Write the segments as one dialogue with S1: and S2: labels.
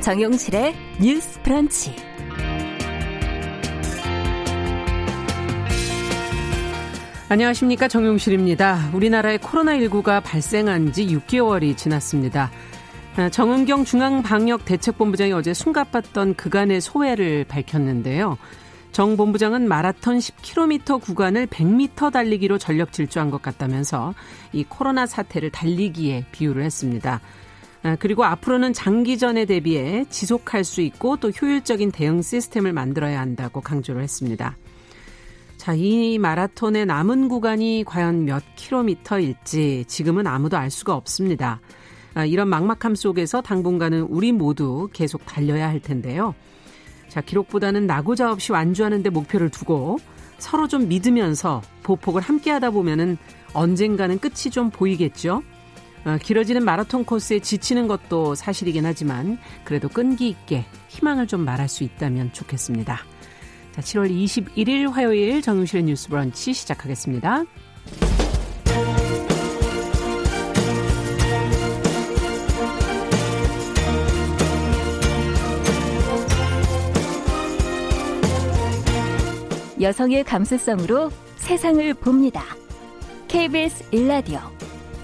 S1: 정용실의 뉴스 브런치.
S2: 안녕하십니까. 정용실입니다. 우리나라에 코로나19가 발생한 지 6개월이 지났습니다. 아, 정은경 중앙방역대책본부장이 어제 숨가빴던 그간의 소회를 밝혔는데요. 정 본부장은 마라톤 10km 구간을 100m 달리기로 전력 질주한 것 같다면서 이 코로나 사태를 달리기에 비유를 했습니다. 아, 그리고 앞으로는 장기전에 대비해 지속할 수 있고 또 효율적인 대응 시스템을 만들어야 한다고 강조를 했습니다. 자, 이 마라톤의 남은 구간이 과연 몇 킬로미터일지 지금은 아무도 알 수가 없습니다. 아, 이런 막막함 속에서 당분간은 우리 모두 계속 달려야 할 텐데요. 자, 기록보다는 나고자 없이 완주하는 데 목표를 두고 서로 좀 믿으면서 보폭을 함께 하다 보면은 언젠가는 끝이 좀 보이겠죠. 어, 길어지는 마라톤 코스에 지치는 것도 사실이긴 하지만 그래도 끈기 있게 희망을 좀 말할 수 있다면 좋겠습니다. 자, 7월 21일 화요일 정용실의 뉴스 브런치 시작하겠습니다.
S1: 여성의 감수성으로 세상을 봅니다. KBS 일라디오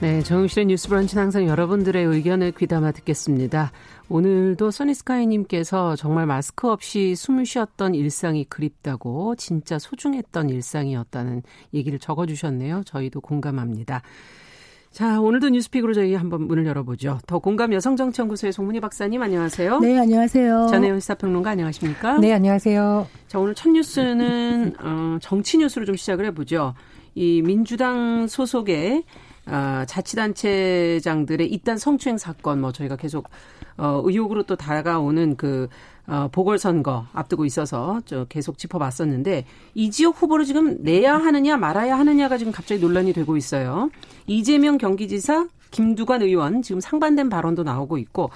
S2: 네, 정용실의 뉴스 브런치는 항상 여러분들의 의견을 귀담아 듣겠습니다. 오늘도 써니스카이님께서 정말 마스크 없이 숨을 쉬었던 일상이 그립다고 진짜 소중했던 일상이었다는 얘기를 적어주셨네요. 저희도 공감합니다. 자, 오늘도 뉴스픽으로 저희 한번 문을 열어보죠. 더 공감 여성정치연구소의 송문희 박사님 안녕하세요.
S3: 네, 안녕하세요.
S2: 전혜연 시사평론가 안녕하십니까?
S3: 네, 안녕하세요.
S2: 자, 오늘 첫 뉴스는 어, 정치 뉴스로 좀 시작을 해보죠. 이 민주당 소속의 어, 자치단체장들의 잇단 성추행 사건 뭐 저희가 계속 어, 의혹으로 또 다가오는 그 어, 보궐선거 앞두고 있어서 저 계속 짚어봤었는데 이 지역 후보를 지금 내야 하느냐 말아야 하느냐가 지금 갑자기 논란이 되고 있어요. 이재명 경기지사, 김두관 의원 지금 상반된 발언도 나오고 있고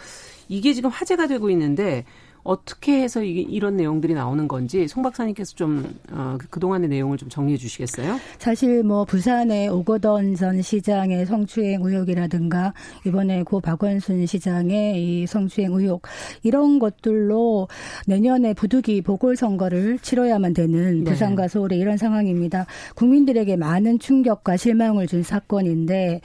S2: 이게 지금 화제가 되고 있는데 어떻게 해서 이게 이런 내용들이 나오는 건지 송 박사님께서 좀 어, 그, 그동안의 내용을 좀 정리해 주시겠어요?
S3: 사실 뭐 부산의 오거돈 전 시장의 성추행 의혹이라든가 이번에 고 박원순 시장의 이 성추행 의혹 이런 것들로 내년에 부득이 보궐선거를 치러야만 되는 네. 부산과 서울의 이런 상황입니다. 국민들에게 많은 충격과 실망을 준 사건인데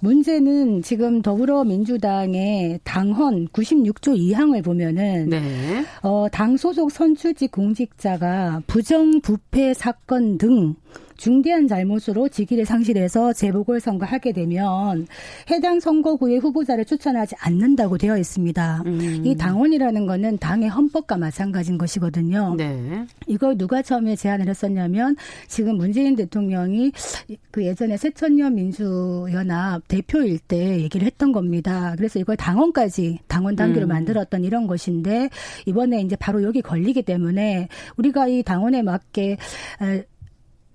S3: 문제는 지금 더불어민주당의 당헌 96조 2항을 보면은 네. 어, 당 소속 선출직 공직자가 부정부패 사건 등 중대한 잘못으로 직위를 상실해서 재보궐 선거 하게 되면 해당 선거구의 후보자를 추천하지 않는다고 되어 있습니다. 음. 이 당원이라는 거는 당의 헌법과 마찬가지인 것이거든요. 네. 이걸 누가 처음에 제안을 했었냐면 지금 문재인 대통령이 그 예전에 새천년 민주연합 대표일 때 얘기를 했던 겁니다. 그래서 이걸 당원까지 당원 단계로 음. 만들었던 이런 것인데 이번에 이제 바로 여기 걸리기 때문에 우리가 이 당원에 맞게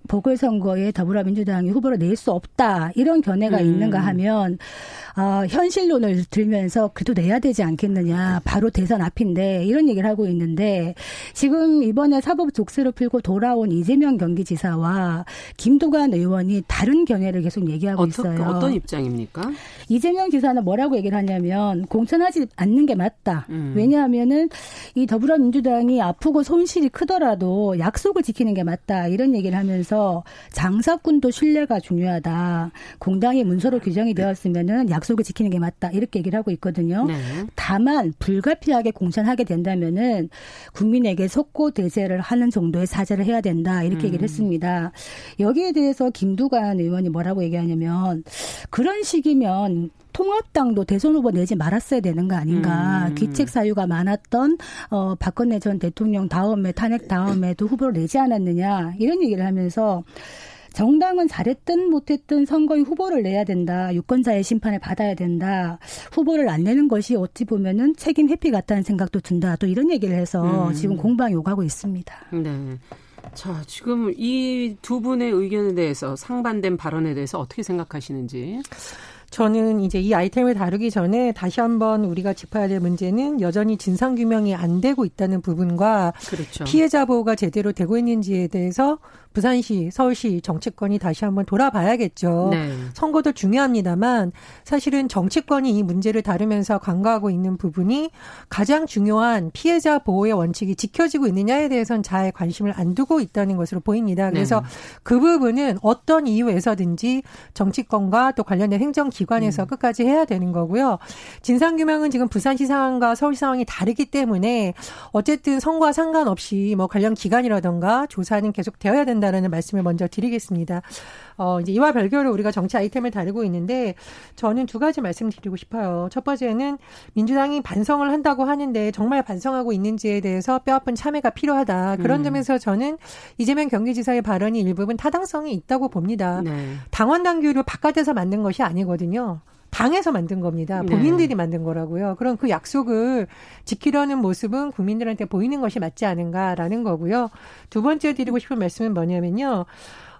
S3: 보궐선거에 더불어민주당이 후보를 낼수 없다 이런 견해가 음. 있는가 하면 어, 현실론을 들면서 그래도 내야 되지 않겠느냐 바로 대선 앞인데 이런 얘기를 하고 있는데 지금 이번에 사법 족쇄를 풀고 돌아온 이재명 경기지사와 김두관 의원이 다른 견해를 계속 얘기하고
S2: 어떠,
S3: 있어요.
S2: 어떤 입장입니까?
S3: 이재명 지사는 뭐라고 얘기를 하냐면 공천하지 않는 게 맞다. 음. 왜냐하면은 이 더불어민주당이 아프고 손실이 크더라도 약속을 지키는 게 맞다 이런 얘기를 하면서 장사꾼도 신뢰가 중요하다. 공당이 문서로 규정이 되었으면은 약속을 지키는 게 맞다. 이렇게 얘기를 하고 있거든요. 네. 다만 불가피하게 공천하게 된다면은 국민에게 속고 대제를 하는 정도의 사죄를 해야 된다. 이렇게 음. 얘기를 했습니다. 여기에 대해서 김두관 의원이 뭐라고 얘기하냐면 그런 식이면 통합당도 대선 후보 내지 말았어야 되는 거 아닌가. 음. 귀책 사유가 많았던 어 박근혜 전 대통령 다음에 탄핵 다음에도 후보를 내지 않았느냐 이런 얘기를 하면서 정당은 잘했든 못했든 선거에 후보를 내야 된다. 유권자의 심판을 받아야 된다. 후보를 안 내는 것이 어찌 보면은 책임 회피 같다는 생각도 든다. 또 이런 얘기를 해서 음. 지금 공방이 오가고 있습니다.
S2: 네. 자, 지금 이 두 분의 의견에 대해서 상반된 발언에 대해서 어떻게 생각하시는지.
S4: 저는 이제 이 아이템을 다루기 전에 다시 한번 우리가 짚어야 될 문제는 여전히 진상 규명이 안 되고 있다는 부분과 그렇죠. 피해자 보호가 제대로 되고 있는지에 대해서 부산시, 서울시 정치권이 다시 한번 돌아봐야겠죠. 네. 선거도 중요합니다만 사실은 정치권이 이 문제를 다루면서 간과하고 있는 부분이 가장 중요한 피해자 보호의 원칙이 지켜지고 있느냐에 대해서는 잘 관심을 안 두고 있다는 것으로 보입니다. 그래서 네. 그 부분은 어떤 이유에서든지 정치권과 또 관련된 행정기관에서 음. 끝까지 해야 되는 거고요. 진상규명은 지금 부산시 상황과 서울시 상황이 다르기 때문에 어쨌든 선거와 상관없이 뭐 관련 기관이라던가 조사는 계속 되어야 된다. 된다라는 말씀을 먼저 드리겠습니다. 어, 이제 이와 별개로 우리가 정치 아이템을 다루고 있는데 저는 두 가지 말씀드리고 싶어요. 첫 번째는 민주당이 반성을 한다고 하는데 정말 반성하고 있는지에 대해서 뼈아픈 참여가 필요하다. 그런 음. 점에서 저는 이재명 경기지사의 발언이 일부분 타당성이 있다고 봅니다. 네. 당원 당규를 바깥에서 만든 것이 아니거든요. 당에서 만든 겁니다. 네. 본인들이 네. 만든 거라고요. 그럼 그 약속을 지키려는 모습은 국민들한테 보이는 것이 맞지 않은가라는 거고요. 두 번째 드리고 싶은 말씀은 뭐냐면요.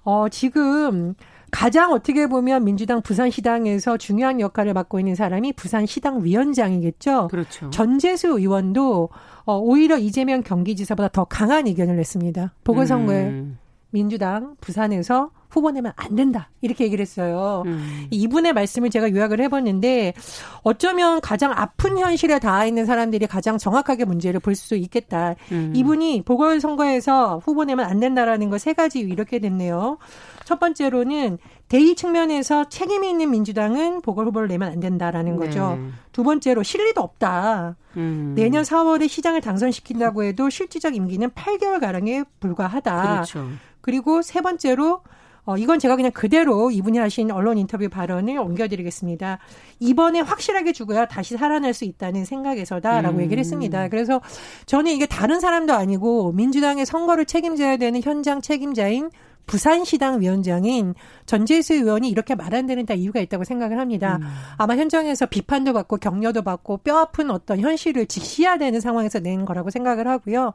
S4: 어, 지금 가장 어떻게 보면 민주당 부산시당에서 중요한 역할을 맡고 있는 사람이 부산시당 위원장이겠죠. 그렇죠. 전재수 의원도 어, 오히려 이재명 경기지사보다 더 강한 의견을 냈습니다. 보궐선거에 음. 민주당 부산에서 후보 내면 안 된다. 이렇게 얘기를 했어요. 음. 이분의 말씀을 제가 요약을 해봤는데 어쩌면 가장 아픈 현실에 닿아 있는 사람들이 가장 정확하게 문제를 볼 수 있겠다. 음. 이분이 보궐선거에서 후보 내면 안 된다라는 거 세 가지 이렇게 됐네요. 첫 번째로는 대의 측면에서 책임이 있는 민주당은 보궐 후보를 내면 안 된다라는 네. 거죠. 네. 두 번째로 실리도 없다. 음. 내년 4월에 시장을 당선시킨다고 해도 실질적 임기는 8개월 가량에 불과하다. 그렇죠. 그리고 세 번째로 어, 이건 제가 그냥 그대로 이분이 하신 언론 인터뷰 발언을 옮겨드리겠습니다. 이번에 확실하게 죽어야 다시 살아날 수 있다는 생각에서다라고 음. 얘기를 했습니다. 그래서 저는 이게 다른 사람도 아니고 민주당의 선거를 책임져야 되는 현장 책임자인 부산시당 위원장인 전재수 의원이 이렇게 말한 데는 다 이유가 있다고 생각을 합니다. 음. 아마 현장에서 비판도 받고 격려도 받고 뼈아픈 어떤 현실을 직시해야 되는 상황에서 낸 거라고 생각을 하고요.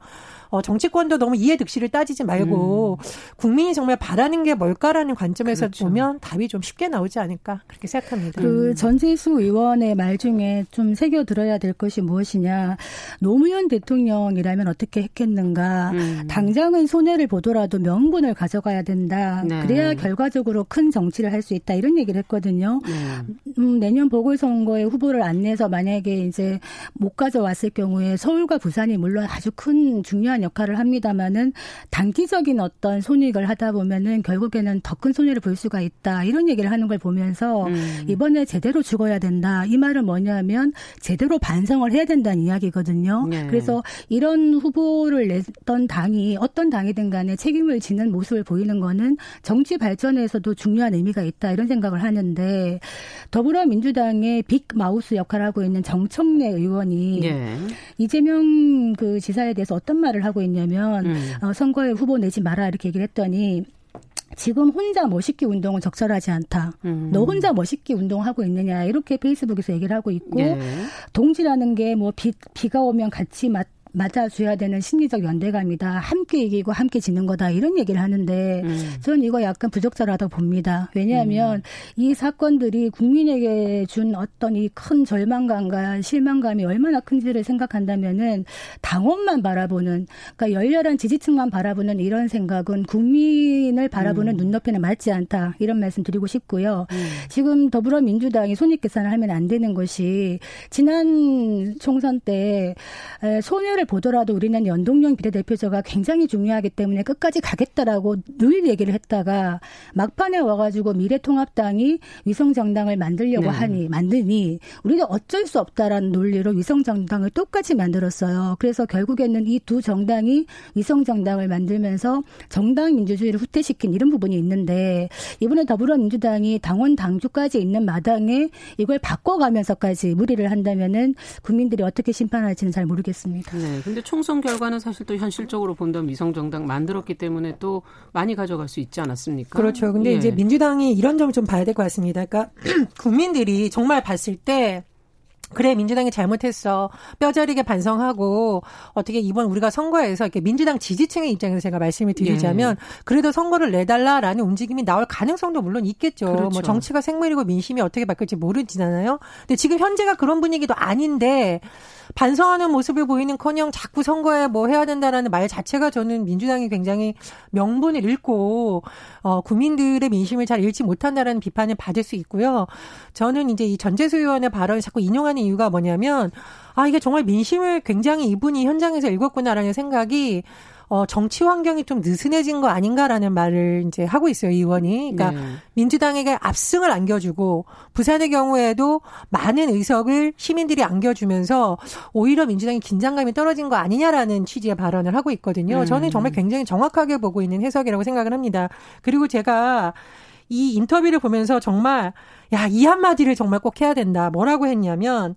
S4: 어, 정치권도 너무 이해득실을 따지지 말고 음. 국민이 정말 바라는 게 뭘까라는 관점에서 그렇죠. 보면 답이 좀 쉽게 나오지 않을까 그렇게 생각합니다.
S3: 그 음. 전재수 의원의 말 중에 좀 새겨 들어야 될 것이 무엇이냐. 노무현 대통령이라면 어떻게 했겠는가. 음. 당장은 손해를 보더라도 명분을 가져가야 된다. 네. 그래야 결과적으로 큰 정치를 할 수 있다. 이런 얘기를 했거든요. 네. 음, 내년 보궐선거에 후보를 안 내서 만약에 이제 못 가져왔을 경우에 서울과 부산이 물론 아주 큰 중요한 역할을 합니다마는 단기적인 어떤 손익을 하다 보면은 결국에는 더 큰 손해를 볼 수가 있다 이런 얘기를 하는 걸 보면서 음. 이번에 제대로 죽어야 된다 이 말은 뭐냐면 제대로 반성을 해야 된다는 이야기거든요. 네. 그래서 이런 후보를 냈던 당이 어떤 당이든 간에 책임을 지는 모습을 보이는 거는 정치 발전에서도 중요한 의미가 있다 이런 생각을 하는데 더불어민주당의 빅 마우스 역할을 하고 있는 정청래 의원이 네. 이재명 그 지사에 대해서 어떤 말을 하고 있냐면 음. 어, 선거에 후보 내지 마라 이렇게 얘기를 했더니 지금 혼자 멋있게 운동은 적절하지 않다. 음. 너 혼자 멋있게 운동하고 있느냐 이렇게 페이스북에서 얘기를 하고 있고 네. 동지라는 게 뭐 비가 오면 같이 맞 맞아줘야 되는 심리적 연대감이다. 함께 이기고 함께 지는 거다. 이런 얘기를 하는데 음. 저는 이거 약간 부적절하다고 봅니다. 왜냐하면 음. 이 사건들이 국민에게 준 어떤 이 큰 절망감과 실망감이 얼마나 큰지를 생각한다면은 당원만 바라보는 그러니까 열렬한 지지층만 바라보는 이런 생각은 국민을 바라보는 음. 눈높이는 맞지 않다. 이런 말씀 드리고 싶고요. 음. 지금 더불어민주당이 손익 계산을 하면 안 되는 것이 지난 총선 때 손해 를 숫자를 보더라도 우리는 연동형 비례대표제가 굉장히 중요하기 때문에 끝까지 가겠다라고 늘 얘기를 했다가 막판에 와가지고 미래통합당이 위성정당을 만들려고 네. 하니 만드니 우리는 어쩔 수 없다라는 논리로 위성정당을 똑같이 만들었어요. 그래서 결국에는 이 두 정당이 위성정당을 만들면서 정당 민주주의를 후퇴시킨 이런 부분이 있는데 이번에 더불어민주당이 당원 당주까지 있는 마당에 이걸 바꿔가면서까지 무리를 한다면은 국민들이 어떻게 심판할지는 잘 모르겠습니다.
S2: 네. 네. 근데 총선 결과는 사실 또 현실적으로 본다면 위성정당 만들었기 때문에 또 많이 가져갈 수 있지 않았습니까?
S4: 그렇죠. 근데 예. 이제 민주당이 이런 점을 좀 봐야 될 것 같습니다. 그러니까 국민들이 정말 봤을 때 그래 민주당이 잘못했어 뼈저리게 반성하고 어떻게 이번 우리가 선거에서 이렇게 민주당 지지층의 입장에서 제가 말씀을 드리자면 네. 그래도 선거를 내달라라는 움직임이 나올 가능성도 물론 있겠죠. 뭐 그렇죠. 뭐 정치가 생물이고 민심이 어떻게 바뀔지 모르지잖아요. 근데 지금 현재가 그런 분위기도 아닌데 반성하는 모습을 보이는커녕 자꾸 선거에 뭐 해야 된다라는 말 자체가 저는 민주당이 굉장히 명분을 잃고 어 국민들의 민심을 잘 잃지 못한다라는 비판을 받을 수 있고요. 저는 이제 이 전재수 의원의 발언을 자꾸 인용하는 이유가 뭐냐면 아 이게 정말 민심을 굉장히 이분이 현장에서 읽었구나라는 생각이 어, 정치 환경이 좀 느슨해진 거 아닌가라는 말을 이제 하고 있어요, 이 의원이. 그러니까 네. 민주당에게 압승을 안겨주고 부산의 경우에도 많은 의석을 시민들이 안겨주면서 오히려 민주당이 긴장감이 떨어진 거 아니냐라는 취지의 발언을 하고 있거든요. 음. 저는 정말 굉장히 정확하게 보고 있는 해석이라고 생각을 합니다. 그리고 제가 이 인터뷰를 보면서 정말 야, 이 한마디를 정말 꼭 해야 된다. 뭐라고 했냐면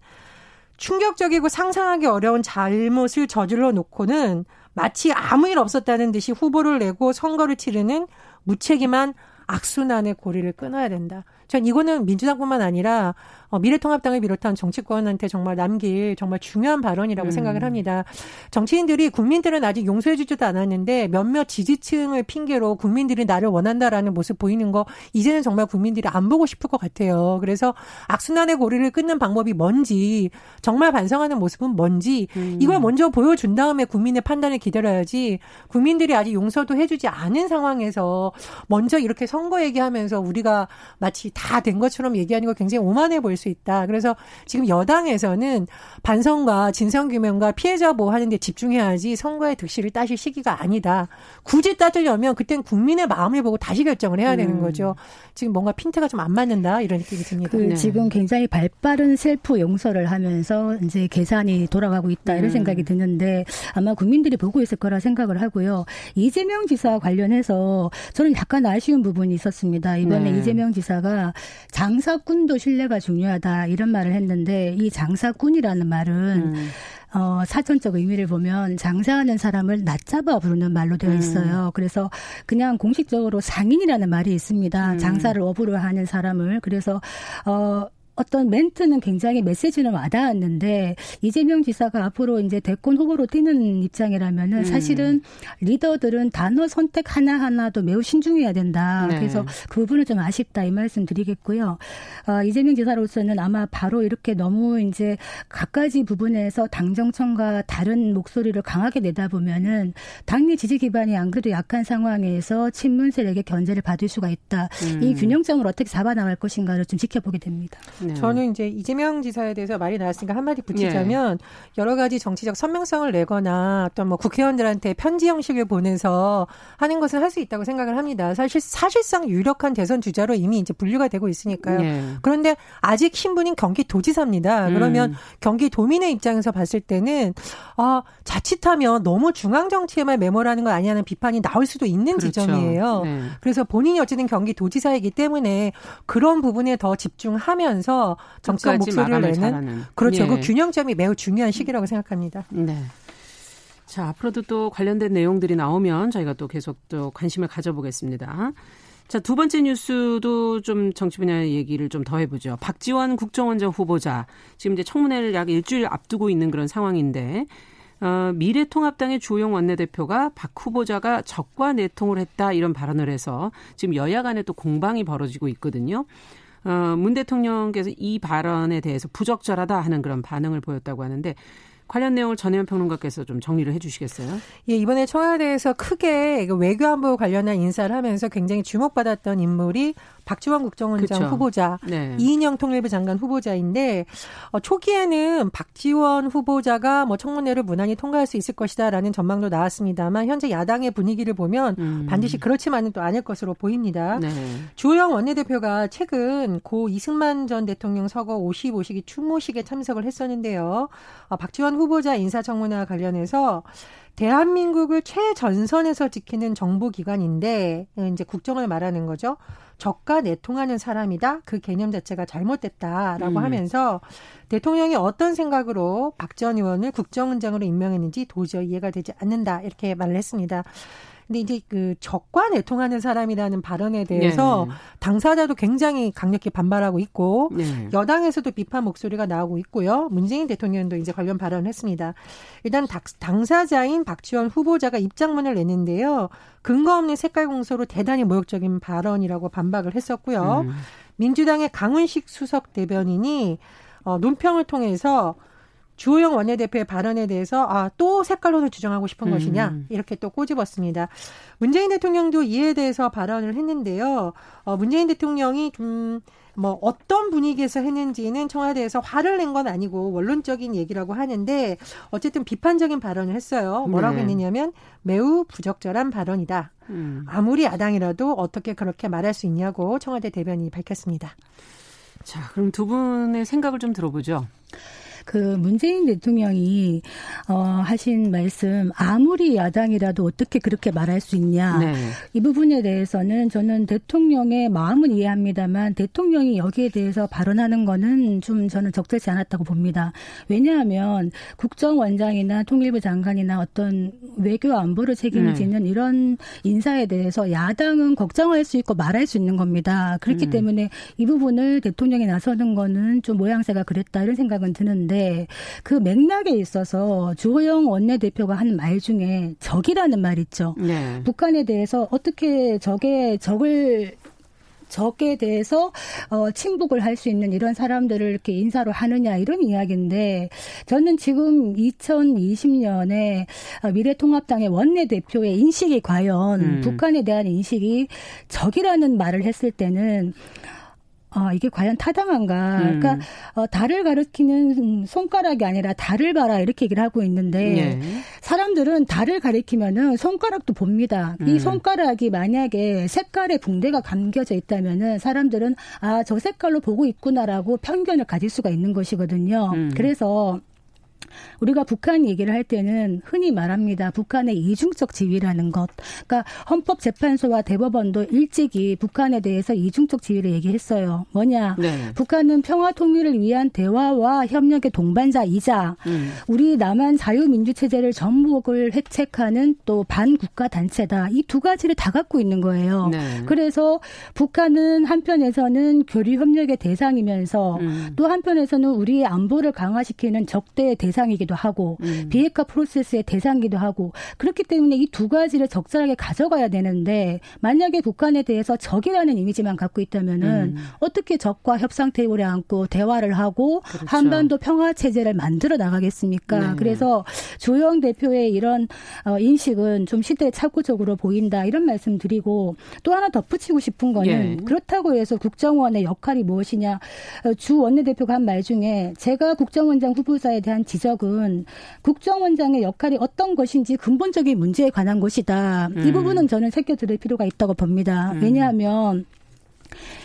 S4: 충격적이고 상상하기 어려운 잘못을 저질러 놓고는 마치 아무 일 없었다는 듯이 후보를 내고 선거를 치르는 무책임한 악순환의 고리를 끊어야 된다. 전 이거는 민주당뿐만 아니라 어, 미래통합당을 비롯한 정치권한테 정말 남길 정말 중요한 발언이라고 음. 생각을 합니다. 정치인들이 국민들은 아직 용서해주지도 않았는데 몇몇 지지층을 핑계로 국민들이 나를 원한다라는 모습 보이는 거 이제는 정말 국민들이 안 보고 싶을 것 같아요. 그래서 악순환의 고리를 끊는 방법이 뭔지 정말 반성하는 모습은 뭔지 음. 이걸 먼저 보여준 다음에 국민의 판단을 기다려야지 국민들이 아직 용서도 해주지 않은 상황에서 먼저 이렇게 선거 얘기하면서 우리가 마치 다 된 것처럼 얘기하는 거 굉장히 오만해 보일 수 있다. 그래서 지금 여당에서는 반성과 진상규명과 피해자 보호하는 데 집중해야지 선거의 득실을 따실 시기가 아니다. 굳이 따지려면 그땐 국민의 마음을 보고 다시 결정을 해야 되는 음. 거죠. 지금 뭔가 핀트가 좀 안 맞는다 이런 느낌이 듭니다.
S3: 그 네. 지금 굉장히 발빠른 셀프 용서를 하면서 이제 계산이 돌아가고 있다 이런 음. 생각이 드는데 아마 국민들이 보고 있을 거라 생각을 하고요. 이재명 지사 관련해서 저는 약간 아쉬운 부분이 있었습니다. 이번에 네. 이재명 지사가 장사꾼도 신뢰가 중요하다 이런 말을 했는데 이 장사꾼이라는 말은 음. 어, 사전적 의미를 보면 장사하는 사람을 낮잡아 부르는 말로 되어 음. 있어요. 음. 그래서 그냥 공식적으로 상인이라는 말이 있습니다. 음. 장사를 업으로 하는 사람을. 그래서, 어, 어떤 멘트는 굉장히 메시지는 와닿았는데 이재명 지사가 앞으로 이제 대권 후보로 뛰는 입장이라면은 음. 사실은 리더들은 단어 선택 하나 하나도 매우 신중해야 된다. 네. 그래서 그 부분은 좀 아쉽다 이 말씀 드리겠고요. 어, 이재명 지사로서는 아마 바로 이렇게 너무 이제 각가지 부분에서 당 정청과 다른 목소리를 강하게 내다 보면은 당내 지지 기반이 안 그래도 약한 상황에서 친문 세력의 견제를 받을 수가 있다. 음. 이 균형점을 어떻게 잡아 나갈 것인가를 좀 지켜보게 됩니다.
S4: 네. 저는 이제 이재명 지사에 대해서 말이 나왔으니까 한마디 붙이자면 네. 여러 가지 정치적 선명성을 내거나 어떤 뭐 국회의원들한테 편지 형식을 보내서 하는 것은 할 수 있다고 생각을 합니다. 사실 사실상 유력한 대선 주자로 이미 이제 분류가 되고 있으니까요. 네. 그런데 아직 신분인 경기도지사입니다. 그러면 음. 경기도민의 입장에서 봤을 때는 아 자칫하면 너무 중앙 정치에만 매몰하는 거 아니냐는 비판이 나올 수도 있는 그렇죠. 지점이에요. 네. 그래서 본인이 어쨌든 경기도지사이기 때문에 그런 부분에 더 집중하면서 하면서 정치적 목소리를 내는. 그렇죠. 그 예. 그 균형점이 매우 중요한 시기라고 생각합니다.
S2: 네. 자, 앞으로도 또 관련된 내용들이 나오면 저희가 또 계속 또 관심을 가져보겠습니다. 자, 두 번째 뉴스도 좀 정치 분야 얘기를 좀 더 해보죠. 박지원 국정원장 후보자. 지금 이제 청문회를 약 일주일 앞두고 있는 그런 상황인데, 어, 미래통합당의 주호영 원내대표가 박 후보자가 적과 내통을 했다 이런 발언을 해서 지금 여야 간에 또 공방이 벌어지고 있거든요. 어, 문 대통령께서 이 발언에 대해서 부적절하다 하는 그런 반응을 보였다고 하는데 관련 내용을 전혜연 평론가께서 좀 정리를 해 주시겠어요?
S4: 예, 이번에 청와대에서 크게 외교안보 관련한 인사를 하면서 굉장히 주목받았던 인물이 박지원 국정원장 그쵸. 후보자, 네. 이인영 통일부 장관 후보자인데 어, 초기에는 박지원 후보자가 뭐 청문회를 무난히 통과할 수 있을 것이다라는 전망도 나왔습니다만 현재 야당의 분위기를 보면 음. 반드시 그렇지만은 또 아닐 것으로 보입니다. 네. 주호영 원내대표가 최근 고 이승만 전 대통령 서거 55시기 추모식에 참석을 했었는데요. 어, 박지원 후보자 인사청문회와 관련해서 대한민국을 최전선에서 지키는 정보기관인데 이제 국정을 말하는 거죠. 적과 내통하는 사람이다. 그 개념 자체가 잘못됐다라고 음. 하면서 대통령이 어떤 생각으로 박 전 의원을 국정원장으로 임명했는지 도저히 이해가 되지 않는다. 이렇게 말을 했습니다. 근데 이제 그 적과 내통하는 사람이라는 발언에 대해서 네. 당사자도 굉장히 강력히 반발하고 있고 네. 여당에서도 비판 목소리가 나오고 있고요. 문재인 대통령도 이제 관련 발언을 했습니다. 일단 당사자인 박지원 후보자가 입장문을 냈는데요. 근거 없는 색깔 공소로 대단히 모욕적인 발언이라고 반박을 했었고요. 음. 민주당의 강훈식 수석 대변인이 어, 논평을 통해서 주호영 원내대표의 발언에 대해서 아, 또 색깔론을 주장하고 싶은 음. 것이냐 이렇게 또 꼬집었습니다. 문재인 대통령도 이에 대해서 발언을 했는데요. 어, 문재인 대통령이 좀 뭐 어떤 분위기에서 했는지는 청와대에서 화를 낸 건 아니고 원론적인 얘기라고 하는데 어쨌든 비판적인 발언을 했어요. 뭐라고 네. 했느냐면 매우 부적절한 발언이다. 음. 아무리 야당이라도 어떻게 그렇게 말할 수 있냐고 청와대 대변인이 밝혔습니다.
S2: 자, 그럼 두 분의 생각을 좀 들어보죠.
S3: 그 문재인 대통령이 어 하신 말씀 아무리 야당이라도 어떻게 그렇게 말할 수 있냐 네. 이 부분에 대해서는 저는 대통령의 마음은 이해합니다만 대통령이 여기에 대해서 발언하는 거는 좀 저는 적절치 않았다고 봅니다. 왜냐하면 국정원장이나 통일부 장관이나 어떤 외교 안보를 책임지는 네. 이런 인사에 대해서 야당은 걱정할 수 있고 말할 수 있는 겁니다. 그렇기 음. 때문에 이 부분을 대통령이 나서는 거는 좀 모양새가 그랬다 이런 생각은 드는데 있는데 그 맥락에 있어서 주호영 원내대표가 한 말 중에 적이라는 말 있죠. 네. 북한에 대해서 어떻게 적의 적을 적에 대해서 어 침묵을 할 수 있는 이런 사람들을 이렇게 인사로 하느냐 이런 이야기인데 저는 지금 2020년에 미래통합당의 원내대표의 인식이 과연 음. 북한에 대한 인식이 적이라는 말을 했을 때는 아, 이게 과연 타당한가. 음. 그러니까, 어, 달을 가리키는 손가락이 아니라 달을 봐라. 이렇게 얘기를 하고 있는데, 예. 사람들은 달을 가리키면은 손가락도 봅니다. 음. 이 손가락이 만약에 색깔의 붕대가 감겨져 있다면은 사람들은 아, 저 색깔로 보고 있구나라고 편견을 가질 수가 있는 것이거든요. 음. 그래서 우리가 북한 얘기를 할 때는 흔히 말합니다. 북한의 이중적 지위라는 것. 그러니까 헌법재판소와 대법원도 일찍이 북한에 대해서 이중적 지위를 얘기했어요. 뭐냐? 네. 북한은 평화 통일을 위한 대화와 협력의 동반자이자 음. 우리 남한 자유민주 체제를 전복을 획책하는 또 반국가 단체다. 이 두 가지를 다 갖고 있는 거예요. 네. 그래서 북한은 한편에서는 교류 협력의 대상이면서 음. 또 한편에서는 우리의 안보를 강화시키는 적대의 대상 대상이기도 하고 음. 비핵화 프로세스의 대상이기도 하고 그렇기 때문에 이 두 가지를 적절하게 가져가야 되는데 만약에 북한에 대해서 적이라는 이미지만 갖고 있다면은 음. 어떻게 적과 협상 테이블에 앉고 대화를 하고 그렇죠. 한반도 평화 체제를 만들어 나가겠습니까? 네. 그래서 조영 대표의 이런 어, 인식은 좀 시대에 착오적으로 보인다 이런 말씀 드리고 또 하나 덧붙이고 싶은 거는 예. 그렇다고 해서 국정원의 역할이 무엇이냐 어, 주 원내대표가 한 말 중에 제가 국정원장 후보자에 대한 지적 지적은 국정원장의 역할이 어떤 것인지 근본적인 문제에 관한 것이다. 음. 이 부분은 저는 새겨들을 필요가 있다고 봅니다. 음. 왜냐하면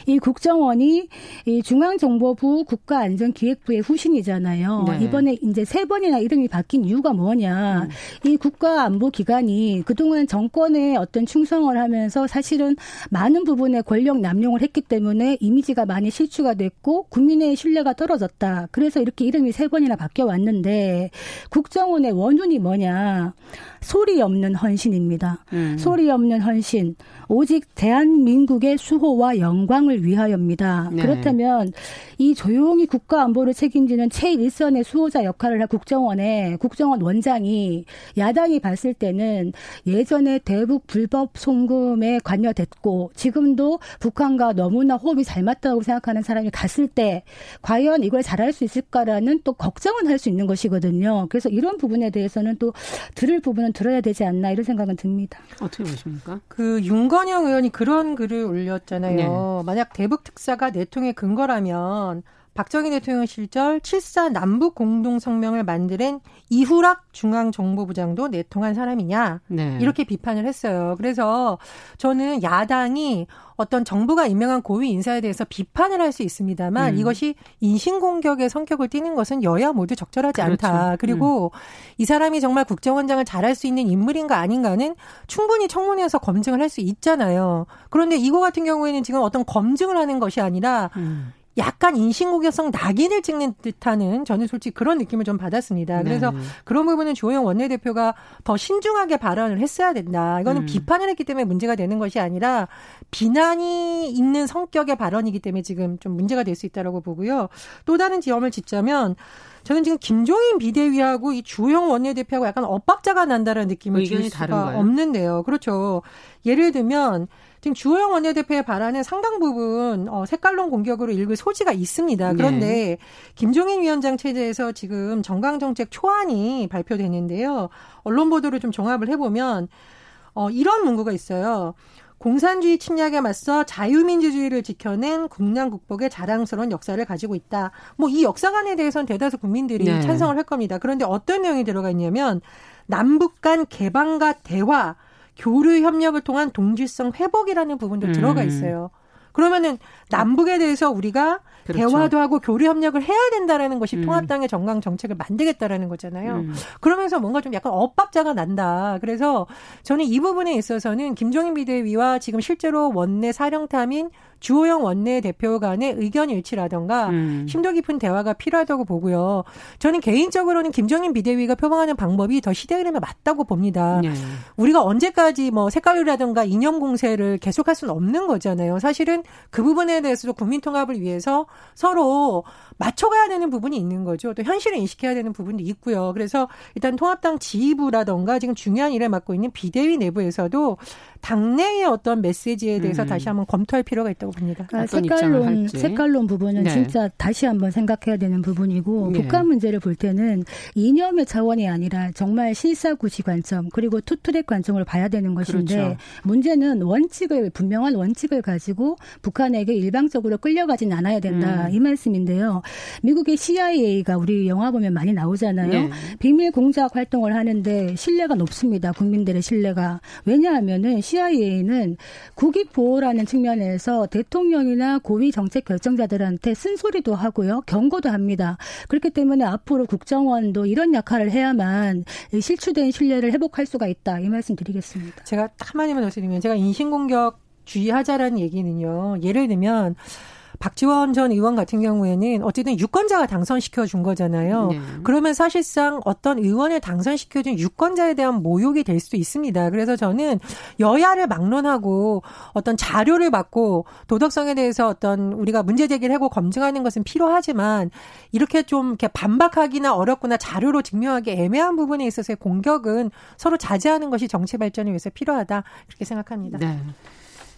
S3: 이 국정원이 이 중앙정보부 국가안전기획부의 후신이잖아요. 네. 이번에 이제 세 번이나 이름이 바뀐 이유가 뭐냐. 음. 이 국가안보기관이 그동안 정권에 어떤 충성을 하면서 사실은 많은 부분에 권력 남용을 했기 때문에 이미지가 많이 실추가 됐고 국민의 신뢰가 떨어졌다. 그래서 이렇게 이름이 세 번이나 바뀌어 왔는데 국정원의 원흉이 뭐냐. 소리 없는 헌신입니다. 음. 소리 없는 헌신. 오직 대한민국의 수호와 영광을 위하여입니다. 네. 그렇다면 이 조용히 국가 안보를 책임지는 최일선의 수호자 역할을 할 국정원에 국정원 원장이 야당이 봤을 때는 예전에 대북 불법 송금에 관여됐고 지금도 북한과 너무나 호흡이 잘 맞다고 생각하는 사람이 갔을 때 과연 이걸 잘할 수 있을까라는 또 걱정은 할 수 있는 것이거든요. 그래서 이런 부분에 대해서는 또 들을 부분은 들어야 되지 않나 이런 생각은 듭니다.
S2: 어떻게 보십니까?
S4: 그 윤건 김건영 의원이 그런 글을 올렸잖아요. 네. 만약 대북 특사가 내통의 근거라면 박정희 대통령 시절 7사 남북 공동 성명을 만드는 이후락 중앙정보부장도 내통한 사람이냐 네. 이렇게 비판을 했어요. 그래서 저는 야당이 어떤 정부가 임명한 고위 인사에 대해서 비판을 할 수 있습니다만 음. 이것이 인신공격의 성격을 띠는 것은 여야 모두 적절하지 그렇죠. 않다. 그리고 음. 이 사람이 정말 국정원장을 잘할 수 있는 인물인가 아닌가는 충분히 청문회에서 검증을 할 수 있잖아요. 그런데 이거 같은 경우에는 지금 어떤 검증을 하는 것이 아니라 음. 약간 인신공격성 낙인을 찍는 듯하는 저는 솔직히 그런 느낌을 좀 받았습니다. 그래서 네. 그런 부분은 주호영 원내대표가 더 신중하게 발언을 했어야 된다. 이거는 음. 비판을 했기 때문에 문제가 되는 것이 아니라 비난이 있는 성격의 발언이기 때문에 지금 좀 문제가 될 수 있다라고 보고요. 또 다른 지점을 짚자면 저는 지금 김종인 비대위하고 이 주호영 원내대표하고 약간 엇박자가 난다는 느낌을 줄 수가? 없는데요. 그렇죠. 예를 들면 지금 주호영 원내대표의 발언은 상당 부분 어, 색깔론 공격으로 읽을 소지가 있습니다. 네. 그런데 네. 김종인 위원장 체제에서 지금 정강정책 초안이 발표됐는데요. 언론 보도를 좀 종합을 해보면 어, 이런 문구가 있어요. 공산주의 침략에 맞서 자유민주주의를 지켜낸 국난 국복의 자랑스러운 역사를 가지고 있다. 뭐 이 역사관에 대해서는 대다수 국민들이 네. 찬성을 할 겁니다. 그런데 어떤 내용이 들어가 있냐면 남북 간 개방과 대화, 교류 협력을 통한 동질성 회복이라는 부분도 음. 들어가 있어요. 그러면은 남북에 대해서 우리가 그렇죠. 대화도 하고 교류 협력을 해야 된다라는 것이 음. 통합당의 정강 정책을 만들겠다라는 거잖아요. 음. 그러면서 뭔가 좀 약간 엇박자가 난다. 그래서 저는 이 부분에 있어서는 김종인 비대위와 지금 실제로 원내 사령탑인 주호영 원내 대표 간의 의견 일치라던가 음. 심도 깊은 대화가 필요하다고 보고요. 저는 개인적으로는 김정인 비대위가 표방하는 방법이 더 시대 흐름에 맞다고 봅니다. 네. 우리가 언제까지 뭐 색깔이라든가 이념 공세를 계속할 수는 없는 거잖아요. 사실은 그 부분에 대해서도 국민 통합을 위해서 서로 맞춰가야 되는 부분이 있는 거죠. 또 현실을 인식해야 되는 부분도 있고요. 그래서 일단 통합당 지휘부라던가 지금 중요한 일을 맡고 있는 비대위 내부에서도 당내의 어떤 메시지에 대해서 음. 다시 한번 검토할 필요가 있다고 봅니다.
S3: 그러니까 색깔론 색깔론 부분은 네. 진짜 다시 한번 생각해야 되는 부분이고 네. 북한 문제를 볼 때는 이념의 차원이 아니라 정말 실사구시 관점 그리고 투트랙 관점을 봐야 되는 것인데 그렇죠. 문제는 원칙을 분명한 원칙을 가지고 북한에게 일방적으로 끌려가진 않아야 된다 음. 이 말씀인데요. 미국의 CIA가 우리 영화 보면 많이 나오잖아요. 네. 비밀 공작 활동을 하는데 신뢰가 높습니다. 국민들의 신뢰가. 왜냐하면은 CIA는 국익 보호라는 측면에서 대통령이나 고위 정책 결정자들한테 쓴소리도 하고요. 경고도 합니다. 그렇기 때문에 앞으로 국정원도 이런 역할을 해야만 실추된 신뢰를 회복할 수가 있다. 이 말씀 드리겠습니다.
S4: 제가 한마디만 더 드리면 제가 인신공격 주의하자라는 얘기는요. 예를 들면 박지원 전 의원 같은 경우에는 어쨌든 유권자가 당선시켜 준 거잖아요. 네. 그러면 사실상 어떤 의원을 당선시켜 준 유권자에 대한 모욕이 될 수도 있습니다. 그래서 저는 여야를 막론하고 어떤 자료를 받고 도덕성에 대해서 어떤 우리가 문제 제기를 하고 검증하는 것은 필요하지만 이렇게 좀 이렇게 반박하기나 어렵거나 자료로 증명하기 애매한 부분에 있어서의 공격은 서로 자제하는 것이 정치 발전을 위해서 필요하다 이렇게 생각합니다. 네.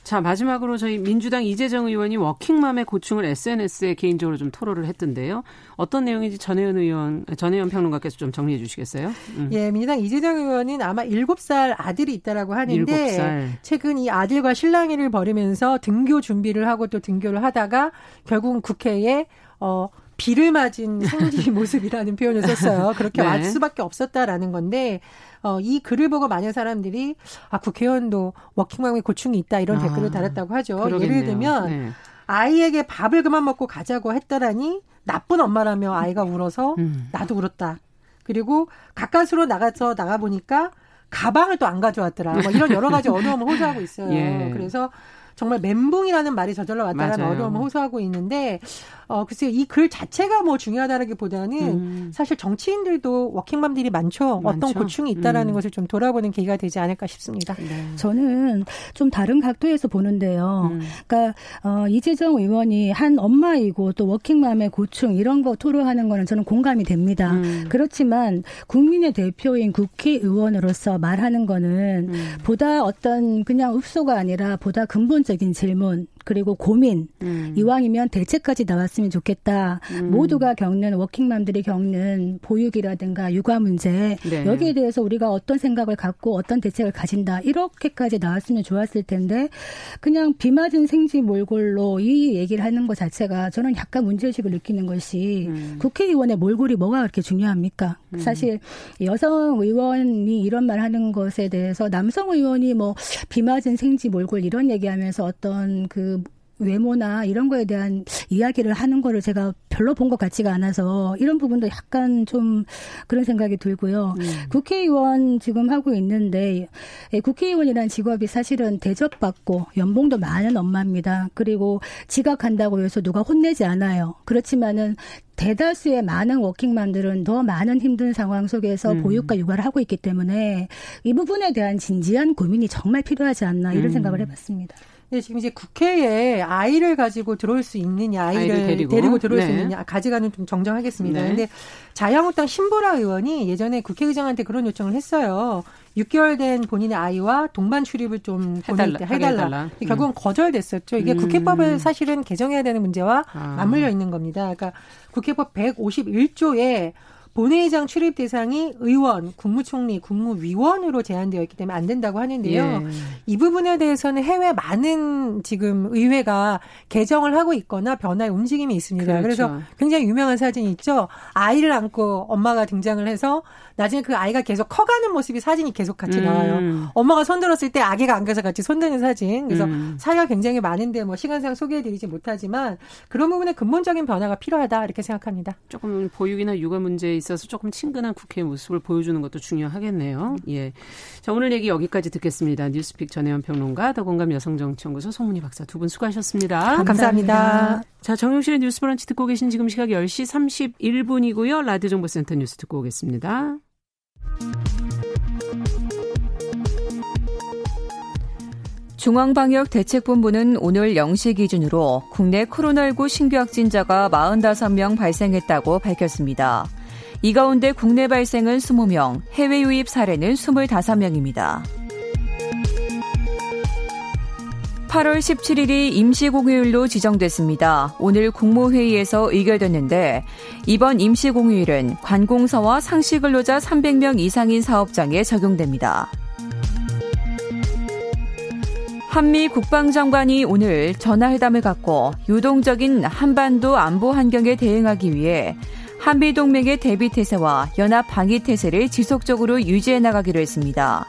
S2: 자, 마지막으로 저희 민주당 이재정 의원이 워킹맘의 고충을 SNS에 개인적으로 좀 토로를 했던데요. 어떤 내용인지 전혜연 의원, 전혜연 평론가께서 좀 정리해 주시겠어요?
S4: 음. 예, 민주당 이재정 의원은 아마 7살 아들이 있다라고 하는데 7살. 최근 이 아들과 실랑이를 벌이면서 등교 준비를 하고 또 등교를 하다가 결국은 국회에 어 비를 맞은 생지 모습이라는 표현을 썼어요. 그렇게 네. 할 수밖에 없었다라는 건데 어, 이 글을 보고 많은 사람들이 아 국회의원도 워킹맘의 고충이 있다 이런 아, 댓글을 달았다고 하죠. 그러겠네요. 예를 들면 네. 아이에게 밥을 그만 먹고 가자고 했더라니 나쁜 엄마라며 아이가 울어서 음. 나도 울었다. 그리고 가까스로 나가서 나가 보니까 가방을 또 안 가져왔더라. 뭐 이런 여러 가지 어려움을 호소하고 있어요. 예. 그래서 정말 멘붕이라는 말이 저절로 왔다는 어려움을 호소하고 있는데 어 글쎄요 이 글 자체가 뭐 중요하다라기보다는 음. 사실 정치인들도 워킹맘들이 많죠. 많죠. 어떤 고충이 있다라는 음. 것을 좀 돌아보는 계기가 되지 않을까 싶습니다. 네.
S3: 저는 좀 다른 각도에서 보는데요. 음. 그러니까 어 이재정 의원이 한 엄마이고 또 워킹맘의 고충 이런 거 토로하는 거는 저는 공감이 됩니다. 음. 그렇지만 국민의 대표인 국회의원으로서 말하는 거는 음. 보다 어떤 그냥 읍소가 아니라 보다 근본적인 질문 그리고 고민 음. 이왕이면 대책까지 나왔으면 좋겠다. 음. 모두가 겪는 워킹맘들이 겪는 보육이라든가 육아 문제 네. 여기에 대해서 우리가 어떤 생각을 갖고 어떤 대책을 가진다 이렇게까지 나왔으면 좋았을 텐데 그냥 비 맞은 생지 몰골로 이 얘기를 하는 것 자체가 저는 약간 문제의식을 느끼는 것이 음. 국회의원의 몰골이 뭐가 그렇게 중요합니까? 음. 사실 여성 의원이 이런 말 하는 것에 대해서 남성 의원이 뭐 비 맞은 생지 몰골 이런 얘기하면서 어떤 그 외모나 이런 거에 대한 이야기를 하는 거를 제가 별로 본 것 같지가 않아서 이런 부분도 약간 좀 그런 생각이 들고요. 음. 국회의원 지금 하고 있는데 예, 국회의원이라는 직업이 사실은 대접받고 연봉도 많은 엄마입니다. 그리고 지각한다고 해서 누가 혼내지 않아요. 그렇지만은 대다수의 많은 워킹맘들은 더 많은 힘든 상황 속에서 음. 보육과 육아를 하고 있기 때문에 이 부분에 대한 진지한 고민이 정말 필요하지 않나 이런 음. 생각을 해봤습니다.
S4: 네, 지금 이제 국회에 아이를 가지고 들어올 수 있느냐, 아이를, 아이를 데리고. 데리고. 들어올 네. 수 있느냐, 가져가는 좀 정정하겠습니다. 네. 근데 자유한국당 신보라 의원이 예전에 국회의장한테 그런 요청을 했어요. 6개월 된 본인의 아이와 동반 출입을 좀 해달라. 해달라. 해달라. 결국은 음. 거절됐었죠. 이게 음. 국회법을 사실은 개정해야 되는 문제와 아. 맞물려 있는 겁니다. 그러니까 국회법 151조에 본회의장 출입 대상이 의원, 국무총리, 국무위원으로 제한되어 있기 때문에 안 된다고 하는데요. 예. 이 부분에 대해서는 해외 많은 지금 의회가 개정을 하고 있거나 변화의 움직임이 있습니다. 그렇죠. 그래서 굉장히 유명한 사진이 있죠. 아이를 안고 엄마가 등장을 해서 나중에 그 아이가 계속 커가는 모습이 사진이 계속 같이 음. 나와요. 엄마가 손들었을 때 아기가 안겨서 같이 손드는 사진. 그래서 음. 사례가 굉장히 많은데 뭐 시간상 소개해드리지 못하지만 그런 부분에 근본적인 변화가 필요하다 이렇게 생각합니다.
S2: 조금 보육이나 육아 문제에 있어서 조금 친근한 국회의 모습을 보여주는 것도 중요하겠네요. 예. 자 오늘 얘기 여기까지 듣겠습니다. 뉴스픽 전혜원 평론가 더공감 여성정치연구소 송문희 박사 두 분 수고하셨습니다.
S4: 감사합니다. 감사합니다.
S2: 자 정용실의 뉴스 브런치 듣고 계신 지금 시각 10시 31분이고요. 라디오 정보센터 뉴스 듣고 오겠습니다.
S1: 중앙방역대책본부는 오늘 0시 기준으로 국내 코로나19 신규 확진자가 45명 발생했다고 밝혔습니다. 이 가운데 국내 발생은 20명, 해외 유입 사례는 25명입니다. 8월 17일이 임시공휴일로 지정됐습니다. 오늘 국무회의에서 의결됐는데 이번 임시공휴일은 관공서와 상시근로자 300명 이상인 사업장에 적용됩니다. 한미 국방장관이 오늘 전화회담을 갖고 유동적인 한반도 안보 환경에 대응하기 위해 한미 동맹의 대비 태세와 연합 방위 태세를 지속적으로 유지해 나가기로 했습니다.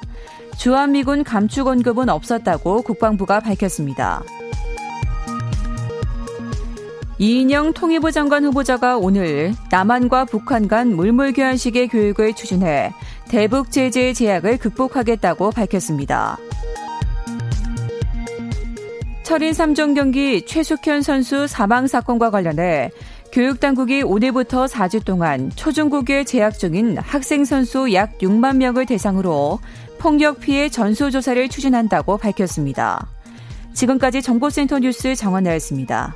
S1: 주한미군 감축 언급은 없었다고 국방부가 밝혔습니다. 이인영 통일부 장관 후보자가 오늘 남한과 북한 간 물물교환식의 교육을 추진해 대북 제재 제약을 극복하겠다고 밝혔습니다. 철인 3종 경기 최숙현 선수 사망 사건과 관련해 교육당국이 오늘부터 4주 동안 초중국에 재학 중인 학생 선수 약 6만 명을 대상으로 폭력 피해 전수조사를 추진한다고 밝혔습니다. 지금까지 정보센터 뉴스 정원나였습니다.